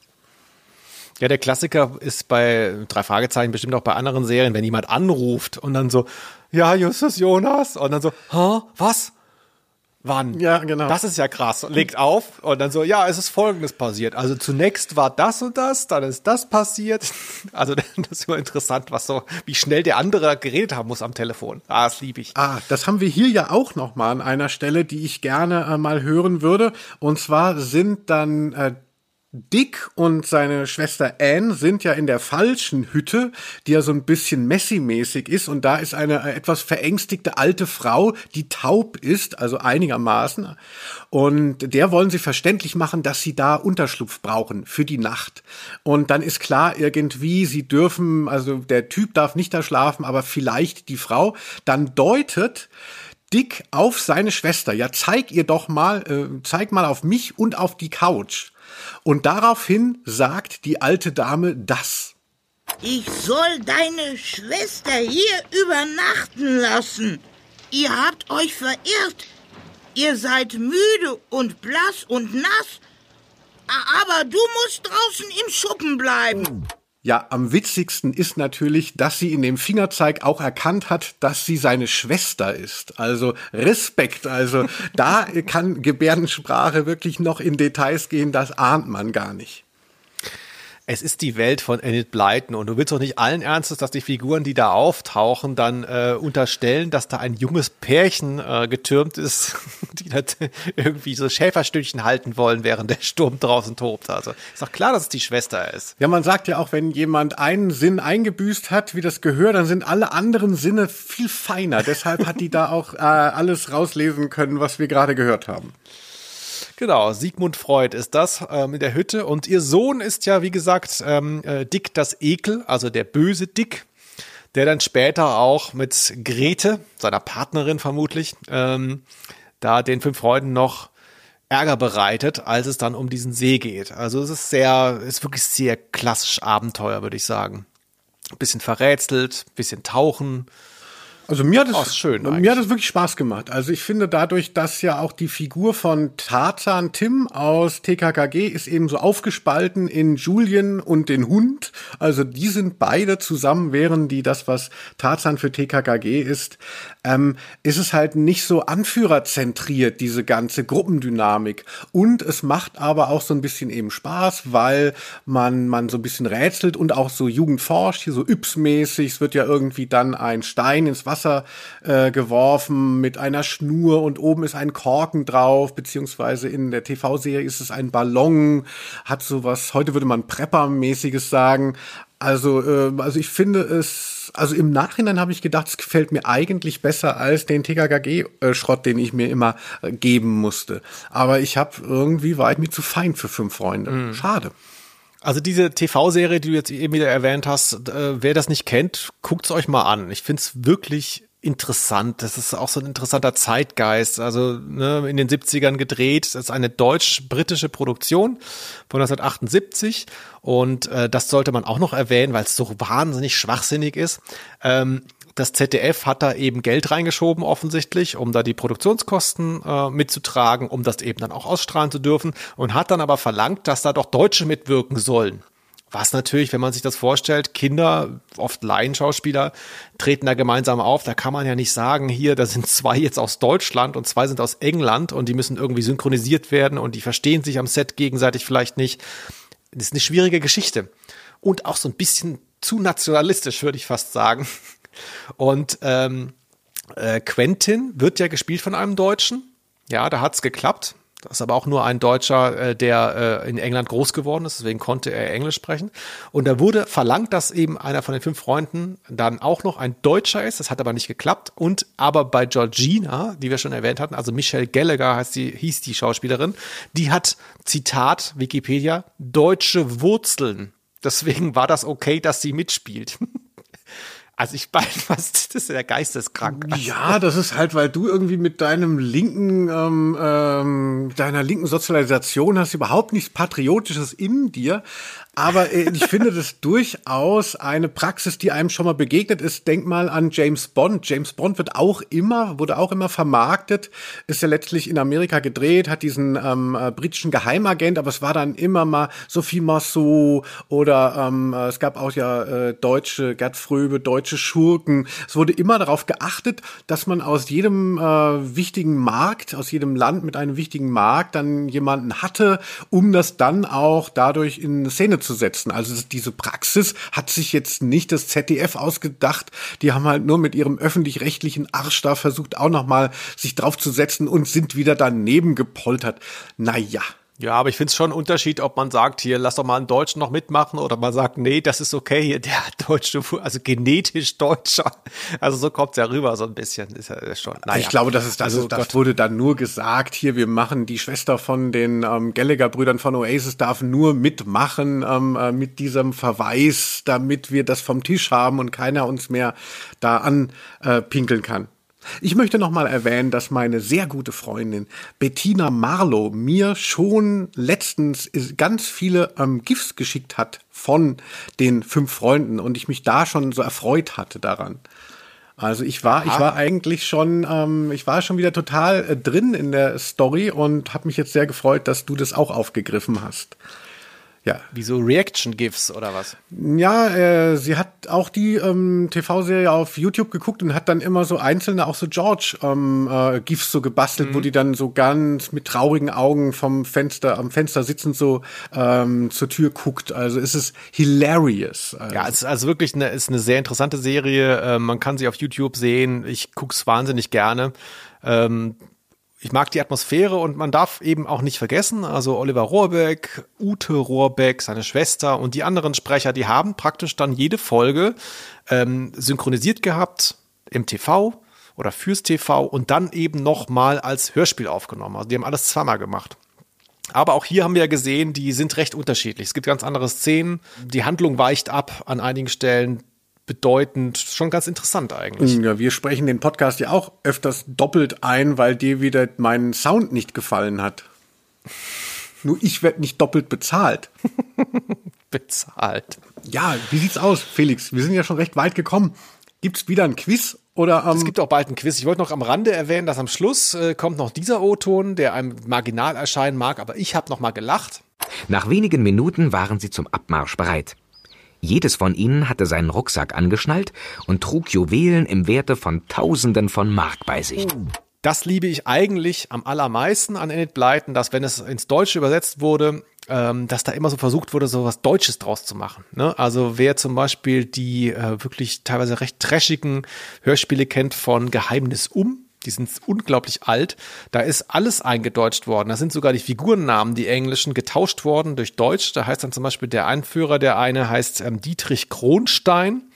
Ja, der Klassiker ist bei drei Fragezeichen bestimmt auch bei anderen Serien, wenn jemand anruft und dann so, ja, Justus Jonas, und dann so, hä, was? Wann? Ja, genau. Das ist ja krass. Legt auf und dann so, ja, es ist Folgendes passiert. Also zunächst war das und das, dann ist das passiert. Also das ist immer interessant, was so, wie schnell der andere geredet haben muss am Telefon. Ah, das liebe ich. Ah, das haben wir hier ja auch noch mal an einer Stelle, die ich gerne äh, mal hören würde. Und zwar sind dann äh, Dick und seine Schwester Anne sind ja in der falschen Hütte, die ja so ein bisschen Messi-mäßig ist. Und da ist eine äh, etwas verängstigte alte Frau, die taub ist, also einigermaßen. Und der wollen sie verständlich machen, dass sie da Unterschlupf brauchen für die Nacht. Und dann ist klar irgendwie, sie dürfen, also der Typ darf nicht da schlafen, aber vielleicht die Frau. Dann deutet Dick auf seine Schwester. Ja, zeig ihr doch mal, äh, zeig mal auf mich und auf die Couch. Und daraufhin sagt die alte Dame das. Ich soll deine Schwester hier übernachten lassen. Ihr habt euch verirrt. Ihr seid müde und blass und nass. Aber du musst draußen im Schuppen bleiben. Ja, am witzigsten ist natürlich, dass sie in dem Fingerzeig auch erkannt hat, dass sie seine Schwester ist. Also Respekt. Also da kann Gebärdensprache wirklich noch in Details gehen, das ahnt man gar nicht. Es ist die Welt von Enid Blyton und du willst doch nicht allen Ernstes, dass die Figuren, die da auftauchen, dann äh, unterstellen, dass da ein junges Pärchen äh, getürmt ist, die das irgendwie so Schäferstückchen halten wollen, während der Sturm draußen tobt. Also ist doch klar, dass es die Schwester ist. Ja, man sagt ja auch, wenn jemand einen Sinn eingebüßt hat, wie das Gehör, dann sind alle anderen Sinne viel feiner. Deshalb hat die da auch äh, alles rauslesen können, was wir gerade gehört haben. Genau, Sigmund Freud ist das ähm, in der Hütte. Und ihr Sohn ist ja, wie gesagt, ähm, äh, Dick das Ekel, also der böse Dick, der dann später auch mit Grete, seiner Partnerin vermutlich, ähm, da den fünf Freunden noch Ärger bereitet, als es dann um diesen See geht. Also es ist sehr, ist wirklich sehr klassisch Abenteuer, würde ich sagen. Bisschen verrätselt, bisschen tauchen. Also mir hat es Oh, schön eigentlich. mir hat es wirklich Spaß gemacht. Also ich finde dadurch, dass ja auch die Figur von Tarzan Tim aus TKKG ist eben so aufgespalten in Julien und den Hund. Also die sind beide zusammen, während die das, was Tarzan für TKKG ist, ähm, ist es halt nicht so anführerzentriert, diese ganze Gruppendynamik. Und es macht aber auch so ein bisschen eben Spaß, weil man, man so ein bisschen rätselt und auch so Jugend forscht, hier so Yps-mäßig. Es wird ja irgendwie dann ein Stein ins Wasser äh, geworfen mit einer Schnur und oben ist ein Korken drauf, beziehungsweise in der TV-Serie ist es ein Ballon, hat sowas, heute würde man Prepper-mäßiges sagen. Also, äh, also ich finde es, also im Nachhinein habe ich gedacht, es gefällt mir eigentlich besser als den TKKG-Schrott, den ich mir immer äh, geben musste. Aber ich habe irgendwie war ich mir zu fein für fünf Freunde. Schade. Also diese TV-Serie, die du jetzt eben wieder erwähnt hast, äh, wer das nicht kennt, guckt's euch mal an. Ich find's wirklich interessant. Das ist auch so ein interessanter Zeitgeist. Also ne, in den 70ern gedreht. Das ist eine deutsch-britische Produktion von 1978 und äh, das sollte man auch noch erwähnen, weil es so wahnsinnig schwachsinnig ist. Ähm, das ZDF hat da eben Geld reingeschoben offensichtlich, um da die Produktionskosten äh, mitzutragen, um das eben dann auch ausstrahlen zu dürfen und hat dann aber verlangt, dass da doch Deutsche mitwirken sollen. Was natürlich, wenn man sich das vorstellt, Kinder, oft Laienschauspieler, treten da gemeinsam auf. Da kann man ja nicht sagen, hier, da sind zwei jetzt aus Deutschland und zwei sind aus England und die müssen irgendwie synchronisiert werden und die verstehen sich am Set gegenseitig vielleicht nicht. Das ist eine schwierige Geschichte. Und auch so ein bisschen zu nationalistisch, würde ich fast sagen. Und ähm, äh, Quentin wird ja gespielt von einem Deutschen. Ja, da hat's geklappt. Das ist aber auch nur ein Deutscher, äh, der äh, in England groß geworden ist, deswegen konnte er Englisch sprechen. Und da wurde verlangt, dass eben einer von den fünf Freunden dann auch noch ein Deutscher ist. Das hat aber nicht geklappt. Und aber bei Georgina, die wir schon erwähnt hatten, also Michelle Gallagher heißt die, hieß die Schauspielerin, die hat, Zitat Wikipedia, deutsche Wurzeln. Deswegen war das okay, dass sie mitspielt. Also ich meine, was das ist ja geisteskrank. Ja, das ist halt, weil du irgendwie mit deinem linken, ähm, ähm, deiner linken Sozialisation hast überhaupt nichts Patriotisches in dir. Aber äh, ich finde das durchaus eine Praxis, die einem schon mal begegnet ist. Denk mal an James Bond. James Bond wird auch immer, wurde auch immer vermarktet, ist ja letztlich in Amerika gedreht, hat diesen ähm, äh, britischen Geheimagent, aber es war dann immer mal Sophie Marceau oder ähm, äh, es gab auch ja äh, deutsche, Gerd Fröbe, deutsche Schurken. Es wurde immer darauf geachtet, dass man aus jedem äh, wichtigen Markt, aus jedem Land mit einem wichtigen Markt dann jemanden hatte, um das dann auch dadurch in Szene zu setzen. Also diese Praxis hat sich jetzt nicht das ZDF ausgedacht. Die haben halt nur mit ihrem öffentlich-rechtlichen Arsch da versucht, auch nochmal sich draufzusetzen und sind wieder daneben gepoltert. Naja. Ja, aber ich finde es schon ein Unterschied, ob man sagt, hier, lass doch mal einen Deutschen noch mitmachen oder man sagt, nee, das ist okay, hier, der deutsche, also genetisch Deutscher. Also so kommt's ja rüber so ein bisschen. Ist ja ist schon, naja. Ich glaube, das ist das, Also das Gott. wurde dann nur gesagt, hier, wir machen die Schwester von den ähm, Gallagher-Brüdern von Oasis darf nur mitmachen ähm, äh, mit diesem Verweis, damit wir das vom Tisch haben und keiner uns mehr da anpinkeln äh, kann. Ich möchte noch mal erwähnen, dass meine sehr gute Freundin Bettina Marlow mir schon letztens ganz viele ähm, GIFs geschickt hat von den fünf Freunden und ich mich da schon so erfreut hatte daran. Also ich war, ich Aha. war eigentlich schon, ähm, ich war schon wieder total äh, drin in der Story und habe mich jetzt sehr gefreut, dass du das auch aufgegriffen hast. Ja, Wie so Reaction-GIFs oder was? ja, äh, sie hat auch die ähm, TV-Serie auf YouTube geguckt und hat dann immer so einzelne, auch so George ähm, äh, GIFs so gebastelt, wo die dann so ganz mit traurigen Augen vom Fenster, am Fenster sitzend so ähm, zur Tür guckt. Also es ist hilarious. Also, Ja, es ist also wirklich eine, ist eine sehr interessante Serie. Ähm, man kann sie auf YouTube sehen. Ich guck's wahnsinnig gerne. Ähm, ich mag die Atmosphäre und man darf eben auch nicht vergessen, also Oliver Rohrbeck, Ute Rohrbeck, seine Schwester und die anderen Sprecher, die haben praktisch dann jede Folge ähm, synchronisiert gehabt im TV oder fürs TV und dann eben nochmal als Hörspiel aufgenommen. Also die haben alles zweimal gemacht. Aber auch hier haben wir ja gesehen, die sind recht unterschiedlich. Es gibt ganz andere Szenen. Die Handlung weicht ab an einigen Stellen bedeutend. Schon ganz interessant eigentlich. Ja, wir sprechen den Podcast ja auch öfters doppelt ein, weil dir wieder mein Sound nicht gefallen hat. Nur ich werde nicht doppelt bezahlt. Bezahlt. Ja, wie sieht's aus, Felix? Wir sind ja schon recht weit gekommen. Gibt's wieder ein Quiz oder ähm, Es gibt auch bald ein Quiz. Ich wollte noch am Rande erwähnen, dass am Schluss äh, kommt noch dieser O-Ton, der einem marginal erscheinen mag, aber ich habe noch mal gelacht. Nach wenigen Minuten waren sie zum Abmarsch bereit. Jedes von ihnen hatte seinen Rucksack angeschnallt und trug Juwelen im Werte von Tausenden von Mark bei sich. Das liebe ich eigentlich am allermeisten an Enid Blyton, dass wenn es ins Deutsche übersetzt wurde, ähm, dass da immer so versucht wurde, so was Deutsches draus zu machen. Ne? Also wer zum Beispiel die äh, wirklich teilweise recht trashigen Hörspiele kennt von Geheimnis um, die sind unglaublich alt. Da ist alles eingedeutscht worden. Da sind sogar die Figurennamen, die englischen, getauscht worden durch Deutsch. Da heißt dann zum Beispiel der Einführer, der eine heißt ähm, Dietrich Kronstein.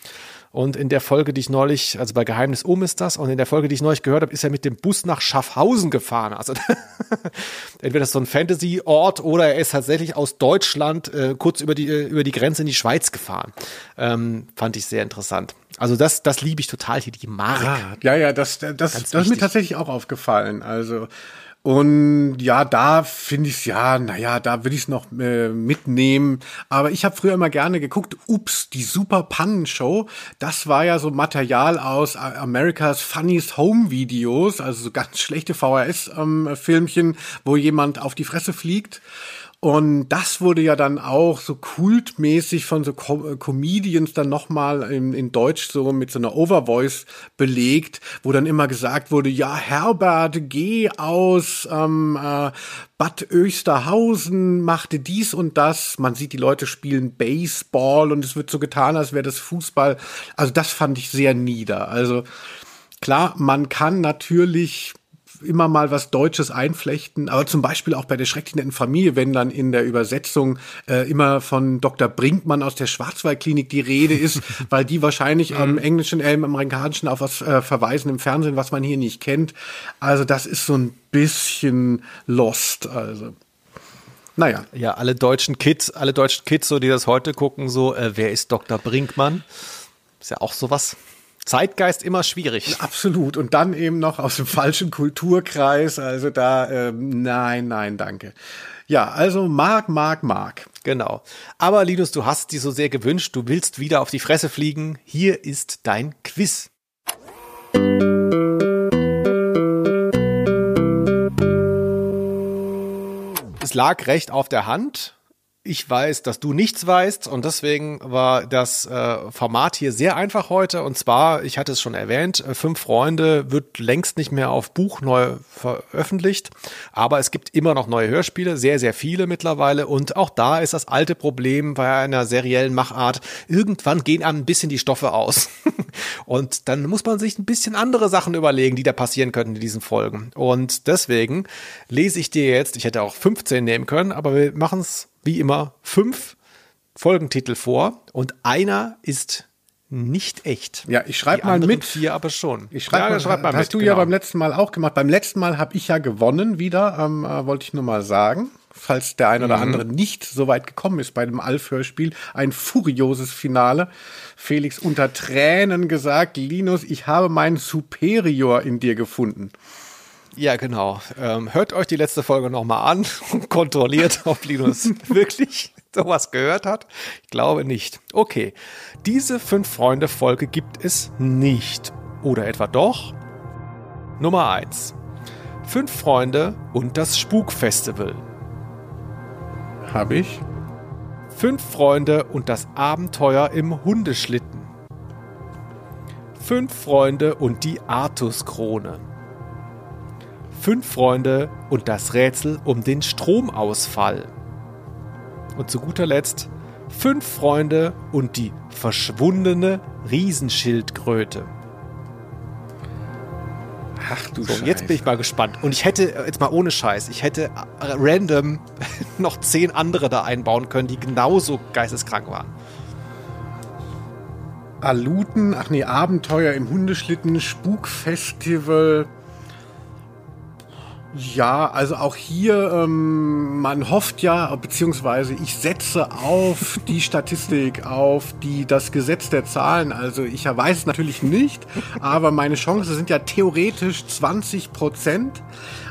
Und in der Folge, die ich neulich, also bei Geheimnis um ist das, und in der Folge, die ich neulich gehört habe, ist er mit dem Bus nach Schaffhausen gefahren. Also entweder das ist so ein Fantasy-Ort oder er ist tatsächlich aus Deutschland äh, kurz über die, äh, über die Grenze in die Schweiz gefahren. Ähm, fand ich sehr interessant. Also das, das liebe ich total hier, die Mark. Ah, ja, ja, das, das, das ist mir tatsächlich auch aufgefallen. Also und ja, da finde ich es ja, naja, da will ich es noch äh, mitnehmen. Aber ich habe früher immer gerne geguckt, ups, die Super Pannenshow. Das war ja so Material aus America's Funniest Home Videos, also so ganz schlechte VHS-Filmchen, wo jemand auf die Fresse fliegt. Und das wurde ja dann auch so kultmäßig von so Com äh, Comedians dann nochmal in, in Deutsch so mit so einer Overvoice belegt, wo dann immer gesagt wurde, ja, Herbert, geh aus ähm, äh, Bad Oesterhausen, machte dies und das. Man sieht, die Leute spielen Baseball und es wird so getan, als wäre das Fußball. Also das fand ich sehr nieder. Also klar, man kann natürlich immer mal was Deutsches einflechten, aber zum Beispiel auch bei der schrecklich netten Familie, wenn dann in der Übersetzung äh, immer von Dr. Brinkmann aus der Schwarzwaldklinik die Rede ist, weil die wahrscheinlich am englischen, äh, im amerikanischen auf was äh, verweisen im Fernsehen, was man hier nicht kennt. Also das ist so ein bisschen lost, also. Naja. Ja, alle deutschen Kids, alle deutschen Kids, so die das heute gucken, so, äh, wer ist Dr. Brinkmann? Ist ja auch sowas. Zeitgeist immer schwierig. Absolut. Und dann eben noch aus dem falschen Kulturkreis. Also da, ähm, nein, nein, danke. Ja, also Mark, Mark, Mark. Genau. Aber Linus, du hast dir so sehr gewünscht, du willst wieder auf die Fresse fliegen. Hier ist dein Quiz. Es lag recht auf der Hand. Ich weiß, dass du nichts weißt und deswegen war das äh, Format hier sehr einfach heute. Und zwar, ich hatte es schon erwähnt, äh, Fünf Freunde wird längst nicht mehr auf Buch neu veröffentlicht, aber es gibt immer noch neue Hörspiele, sehr, sehr viele mittlerweile. Und auch da ist das alte Problem bei einer seriellen Machart, irgendwann gehen einem ein bisschen die Stoffe aus. Und dann muss man sich ein bisschen andere Sachen überlegen, die da passieren könnten in diesen Folgen. Und deswegen lese ich dir jetzt, ich hätte auch 15 nehmen können, aber wir machen es wie immer fünf Folgentitel vor und einer ist nicht echt. Ja, ich schreibe mal mit. Vier aber schon. Ich schreibe Ja, mal, schreib mal hast mit, du ja genau. beim letzten Mal auch gemacht. Beim letzten Mal habe ich ja gewonnen wieder, ähm, äh, wollte ich nur mal sagen. Falls der ein oder Mhm. andere nicht so weit gekommen ist bei dem Alf-Hörspiel. Ein furioses Finale. Felix unter Tränen gesagt, Linus, ich habe meinen Superior in dir gefunden. Ja, genau. Ähm, hört euch die letzte Folge nochmal an und kontrolliert, ob Linus wirklich sowas gehört hat. Ich glaube nicht. Okay, diese Fünf-Freunde-Folge gibt es nicht. Oder etwa doch? Nummer eins: Fünf Freunde und das Spukfestival. Habe ich. Fünf Freunde und das Abenteuer im Hundeschlitten. Fünf Freunde und die Artus-Krone. Fünf Freunde und das Rätsel um den Stromausfall. Und zu guter Letzt Fünf Freunde und die verschwundene Riesenschildkröte. Ach du So, jetzt bin ich mal gespannt. Und ich hätte, jetzt mal ohne Scheiß, ich hätte random noch zehn andere da einbauen können, die genauso geisteskrank waren. Aluten, ach nee, Abenteuer im Hundeschlitten, Spukfestival. Ja, also auch hier, ähm, man hofft ja, beziehungsweise ich setze auf die Statistik, auf die, das Gesetz der Zahlen. Also ich weiß es natürlich nicht, aber meine Chancen sind ja theoretisch 20 Prozent.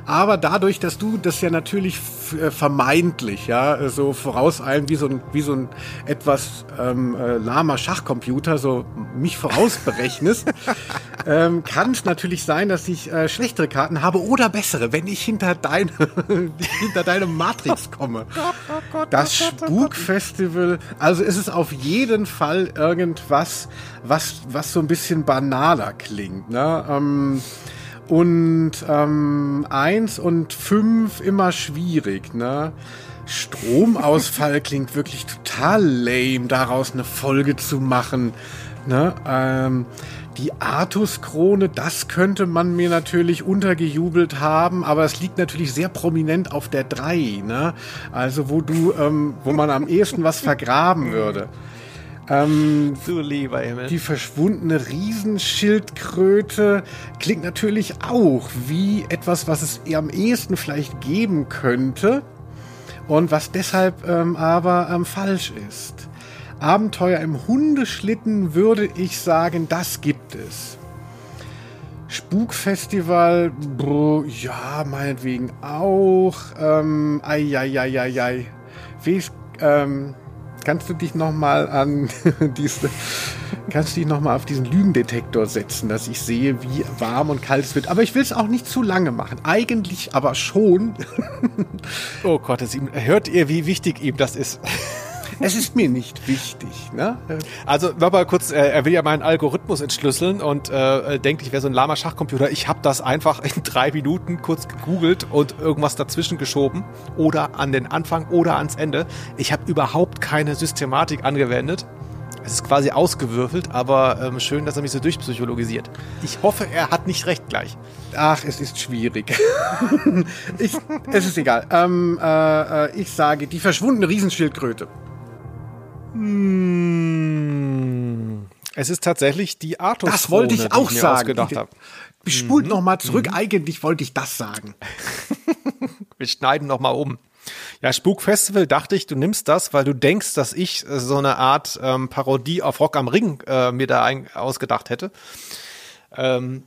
Aber dadurch, dass du das ja natürlich äh, vermeintlich, ja, so vorauseilen wie so ein, wie so ein etwas ähm, äh, lahmer Schachcomputer, so mich vorausberechnest, ähm, kann es natürlich sein, dass ich äh, schlechtere Karten habe oder bessere, wenn ich hinter deine, hinter deine Matrix komme. Das Spukfestival, also ist es auf jeden Fall irgendwas, was, was so ein bisschen banaler klingt, ne? Ähm, und ähm, eins und fünf immer schwierig, ne? Stromausfall klingt wirklich total lame, daraus eine Folge zu machen. Ne? Ähm, die Artus-Krone, das könnte man mir natürlich untergejubelt haben, aber es liegt natürlich sehr prominent auf der 3, ne? Also wo du, ähm, wo man am ehesten was vergraben würde. Ähm, du lieber Himmel. Die verschwundene Riesenschildkröte klingt natürlich auch wie etwas, was es am ehesten vielleicht geben könnte und was deshalb ähm, aber ähm, falsch ist. Abenteuer im Hundeschlitten würde ich sagen, das gibt es. Spukfestival, bro, ja, meinetwegen auch. Ähm, ei, ei, ei, ei, ei. Wie ist, ähm, kannst du dich noch mal an diese, kannst du dich noch mal auf diesen Lügendetektor setzen, dass ich sehe, wie warm und kalt es wird. Aber ich will es auch nicht zu lange machen. Eigentlich aber schon. Oh Gott, ihm, hört ihr, wie wichtig ihm das ist? Es ist mir nicht wichtig, ne? Also, noch mal kurz, äh, er will ja meinen Algorithmus entschlüsseln und äh, denkt, ich wäre so ein lahmer Schachcomputer. Ich habe das einfach in drei Minuten kurz gegoogelt und irgendwas dazwischen geschoben oder an den Anfang oder ans Ende. Ich habe überhaupt keine Systematik angewendet. Es ist quasi ausgewürfelt, aber ähm, schön, dass er mich so durchpsychologisiert. Ich hoffe, er hat nicht recht gleich. Ach, es ist schwierig. ich, es ist egal. Ähm, äh, äh, ich sage die verschwundene Riesenschildkröte. Hm. Es ist tatsächlich die Artus. Das wollte ich auch mir sagen. Ausgedacht Die- habe. Spult Mhm. noch mal zurück. Mhm. Eigentlich wollte ich das sagen. Wir schneiden noch mal um. Ja, Spukfestival dachte ich, du nimmst das, weil du denkst, dass ich äh, so eine Art ähm, Parodie auf Rock am Ring äh, mir da ein, ausgedacht hätte. Ähm,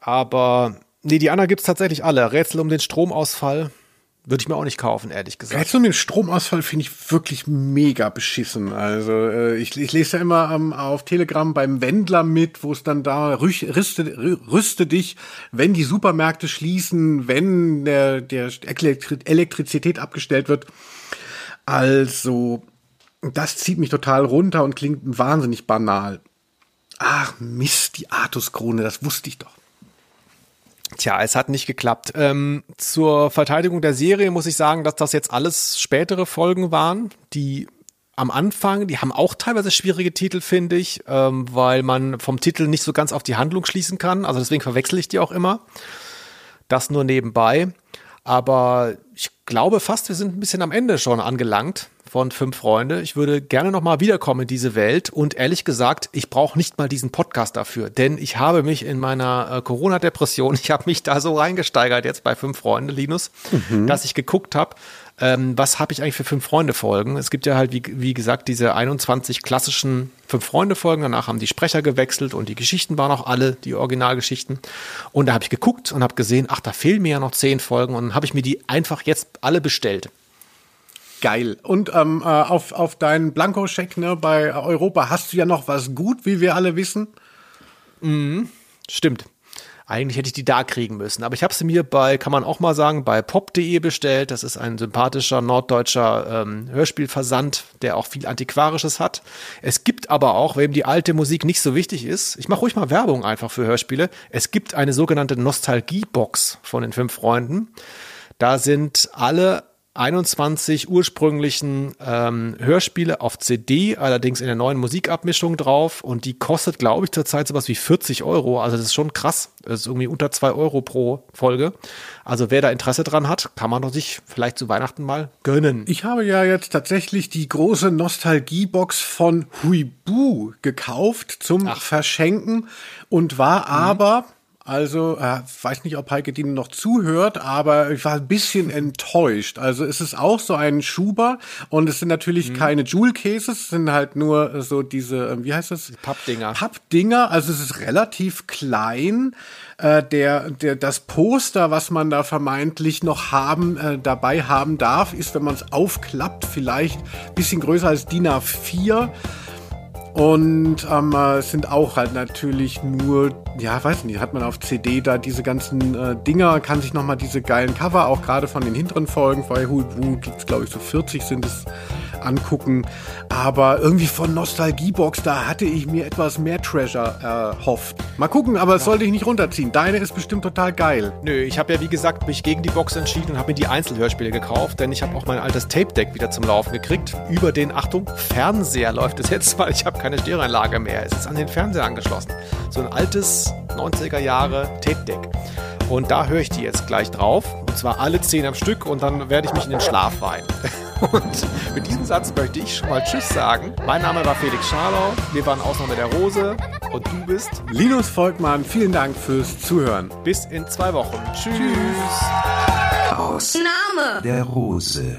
aber nee, die anderen gibt's tatsächlich alle. Rätsel um den Stromausfall würde ich mir auch nicht kaufen, ehrlich gesagt. Rätsel um den Stromausfall finde ich wirklich mega beschissen. Also äh, ich, ich lese ja immer ähm, auf Telegram beim Wendler mit, wo es dann da rüch, rüste, rü- rüste dich, wenn die Supermärkte schließen, wenn der, der Elektri Elektrizität abgestellt wird. Also, das zieht mich total runter und klingt wahnsinnig banal. Ach Mist, die Artus-Krone, das wusste ich doch. Tja, es hat nicht geklappt. Ähm, zur Verteidigung der Serie muss ich sagen, dass das jetzt alles spätere Folgen waren, die am Anfang, die haben auch teilweise schwierige Titel, finde ich, ähm, weil man vom Titel nicht so ganz auf die Handlung schließen kann. Also deswegen verwechsel ich die auch immer. Das nur nebenbei. Aber ich glaube fast, wir sind ein bisschen am Ende schon angelangt von Fünf Freunde. Ich würde gerne noch mal wiederkommen in diese Welt und ehrlich gesagt, ich brauche nicht mal diesen Podcast dafür, denn ich habe mich in meiner äh, Corona-Depression, ich habe mich da so reingesteigert jetzt bei Fünf Freunde, Linus, Mhm. dass ich geguckt habe, ähm, was habe ich eigentlich für Fünf Freunde Folgen? Es gibt ja halt, wie, wie gesagt, diese 21 klassischen Fünf Freunde Folgen. Danach haben die Sprecher gewechselt und die Geschichten waren auch alle die Originalgeschichten. Und da habe ich geguckt und habe gesehen, ach, da fehlen mir ja noch zehn Folgen und habe ich mir die einfach jetzt alle bestellt. Geil. Und ähm, äh, auf, auf deinen Blankoscheck ne, bei Europa hast du ja noch was gut, wie wir alle wissen. Mhm, stimmt. Eigentlich hätte ich die da kriegen müssen. Aber ich habe sie mir bei, kann man auch mal sagen, bei pop.de bestellt. Das ist ein sympathischer norddeutscher ähm, Hörspielversand, der auch viel Antiquarisches hat. Es gibt aber auch, wem die alte Musik nicht so wichtig ist, ich mache ruhig mal Werbung einfach für Hörspiele. Es gibt eine sogenannte Nostalgie-Box von den fünf Freunden. Da sind alle 21 ursprünglichen ähm, Hörspiele auf CD, allerdings in der neuen Musikabmischung drauf. Und die kostet, glaube ich, zurzeit sowas wie 40 Euro. Also das ist schon krass. Das ist irgendwie unter 2 Euro pro Folge. Also wer da Interesse dran hat, kann man doch sich vielleicht zu Weihnachten mal gönnen. Ich habe ja jetzt tatsächlich die große Nostalgiebox von Huibu gekauft zum Verschenken und war aber, also, äh, weiß nicht, ob Heike Dine noch zuhört, aber ich war ein bisschen enttäuscht. Also es ist auch so ein Schuber und es sind natürlich keine Jewel Cases, es sind halt nur äh, so diese, äh, wie heißt das? Pappdinger. Pappdinger, also es ist relativ klein. Äh, der, der, das Poster, was man da vermeintlich noch haben, äh, dabei haben darf, ist, wenn man es aufklappt, vielleicht ein bisschen größer als DIN A4. Und ähm, äh, es sind auch halt natürlich nur, ja, weiß nicht, hat man auf CD da diese ganzen äh, Dinger, kann sich nochmal diese geilen Cover, auch gerade von den hinteren Folgen, bei Huibu gibt's glaube ich so 40 sind es, angucken. Aber irgendwie von Nostalgiebox, da hatte ich mir etwas mehr Treasure erhofft. Mal gucken, aber es sollte ich nicht runterziehen. Deine ist bestimmt total geil. Nö, ich habe ja wie gesagt mich gegen die Box entschieden und habe mir die Einzelhörspiele gekauft, denn ich habe auch mein altes Tape-Deck wieder zum Laufen gekriegt. Über den, Achtung, Fernseher läuft es jetzt, weil ich habe keine Stereoanlage mehr. Es ist an den Fernseher angeschlossen. So ein altes 90er Jahre Tape-Deck. Und da höre ich die jetzt gleich drauf. Und zwar alle zehn am Stück und dann werde ich mich in den Schlaf weinen. Und mit diesem Satz möchte ich schon mal Tschüss sagen. Mein Name war Felix Scharlau. Wir waren Ausnahme der Rose. Und du bist Linus Volkmann, vielen Dank fürs Zuhören. Bis in zwei Wochen. Tschüss. Aus Name. der Rose.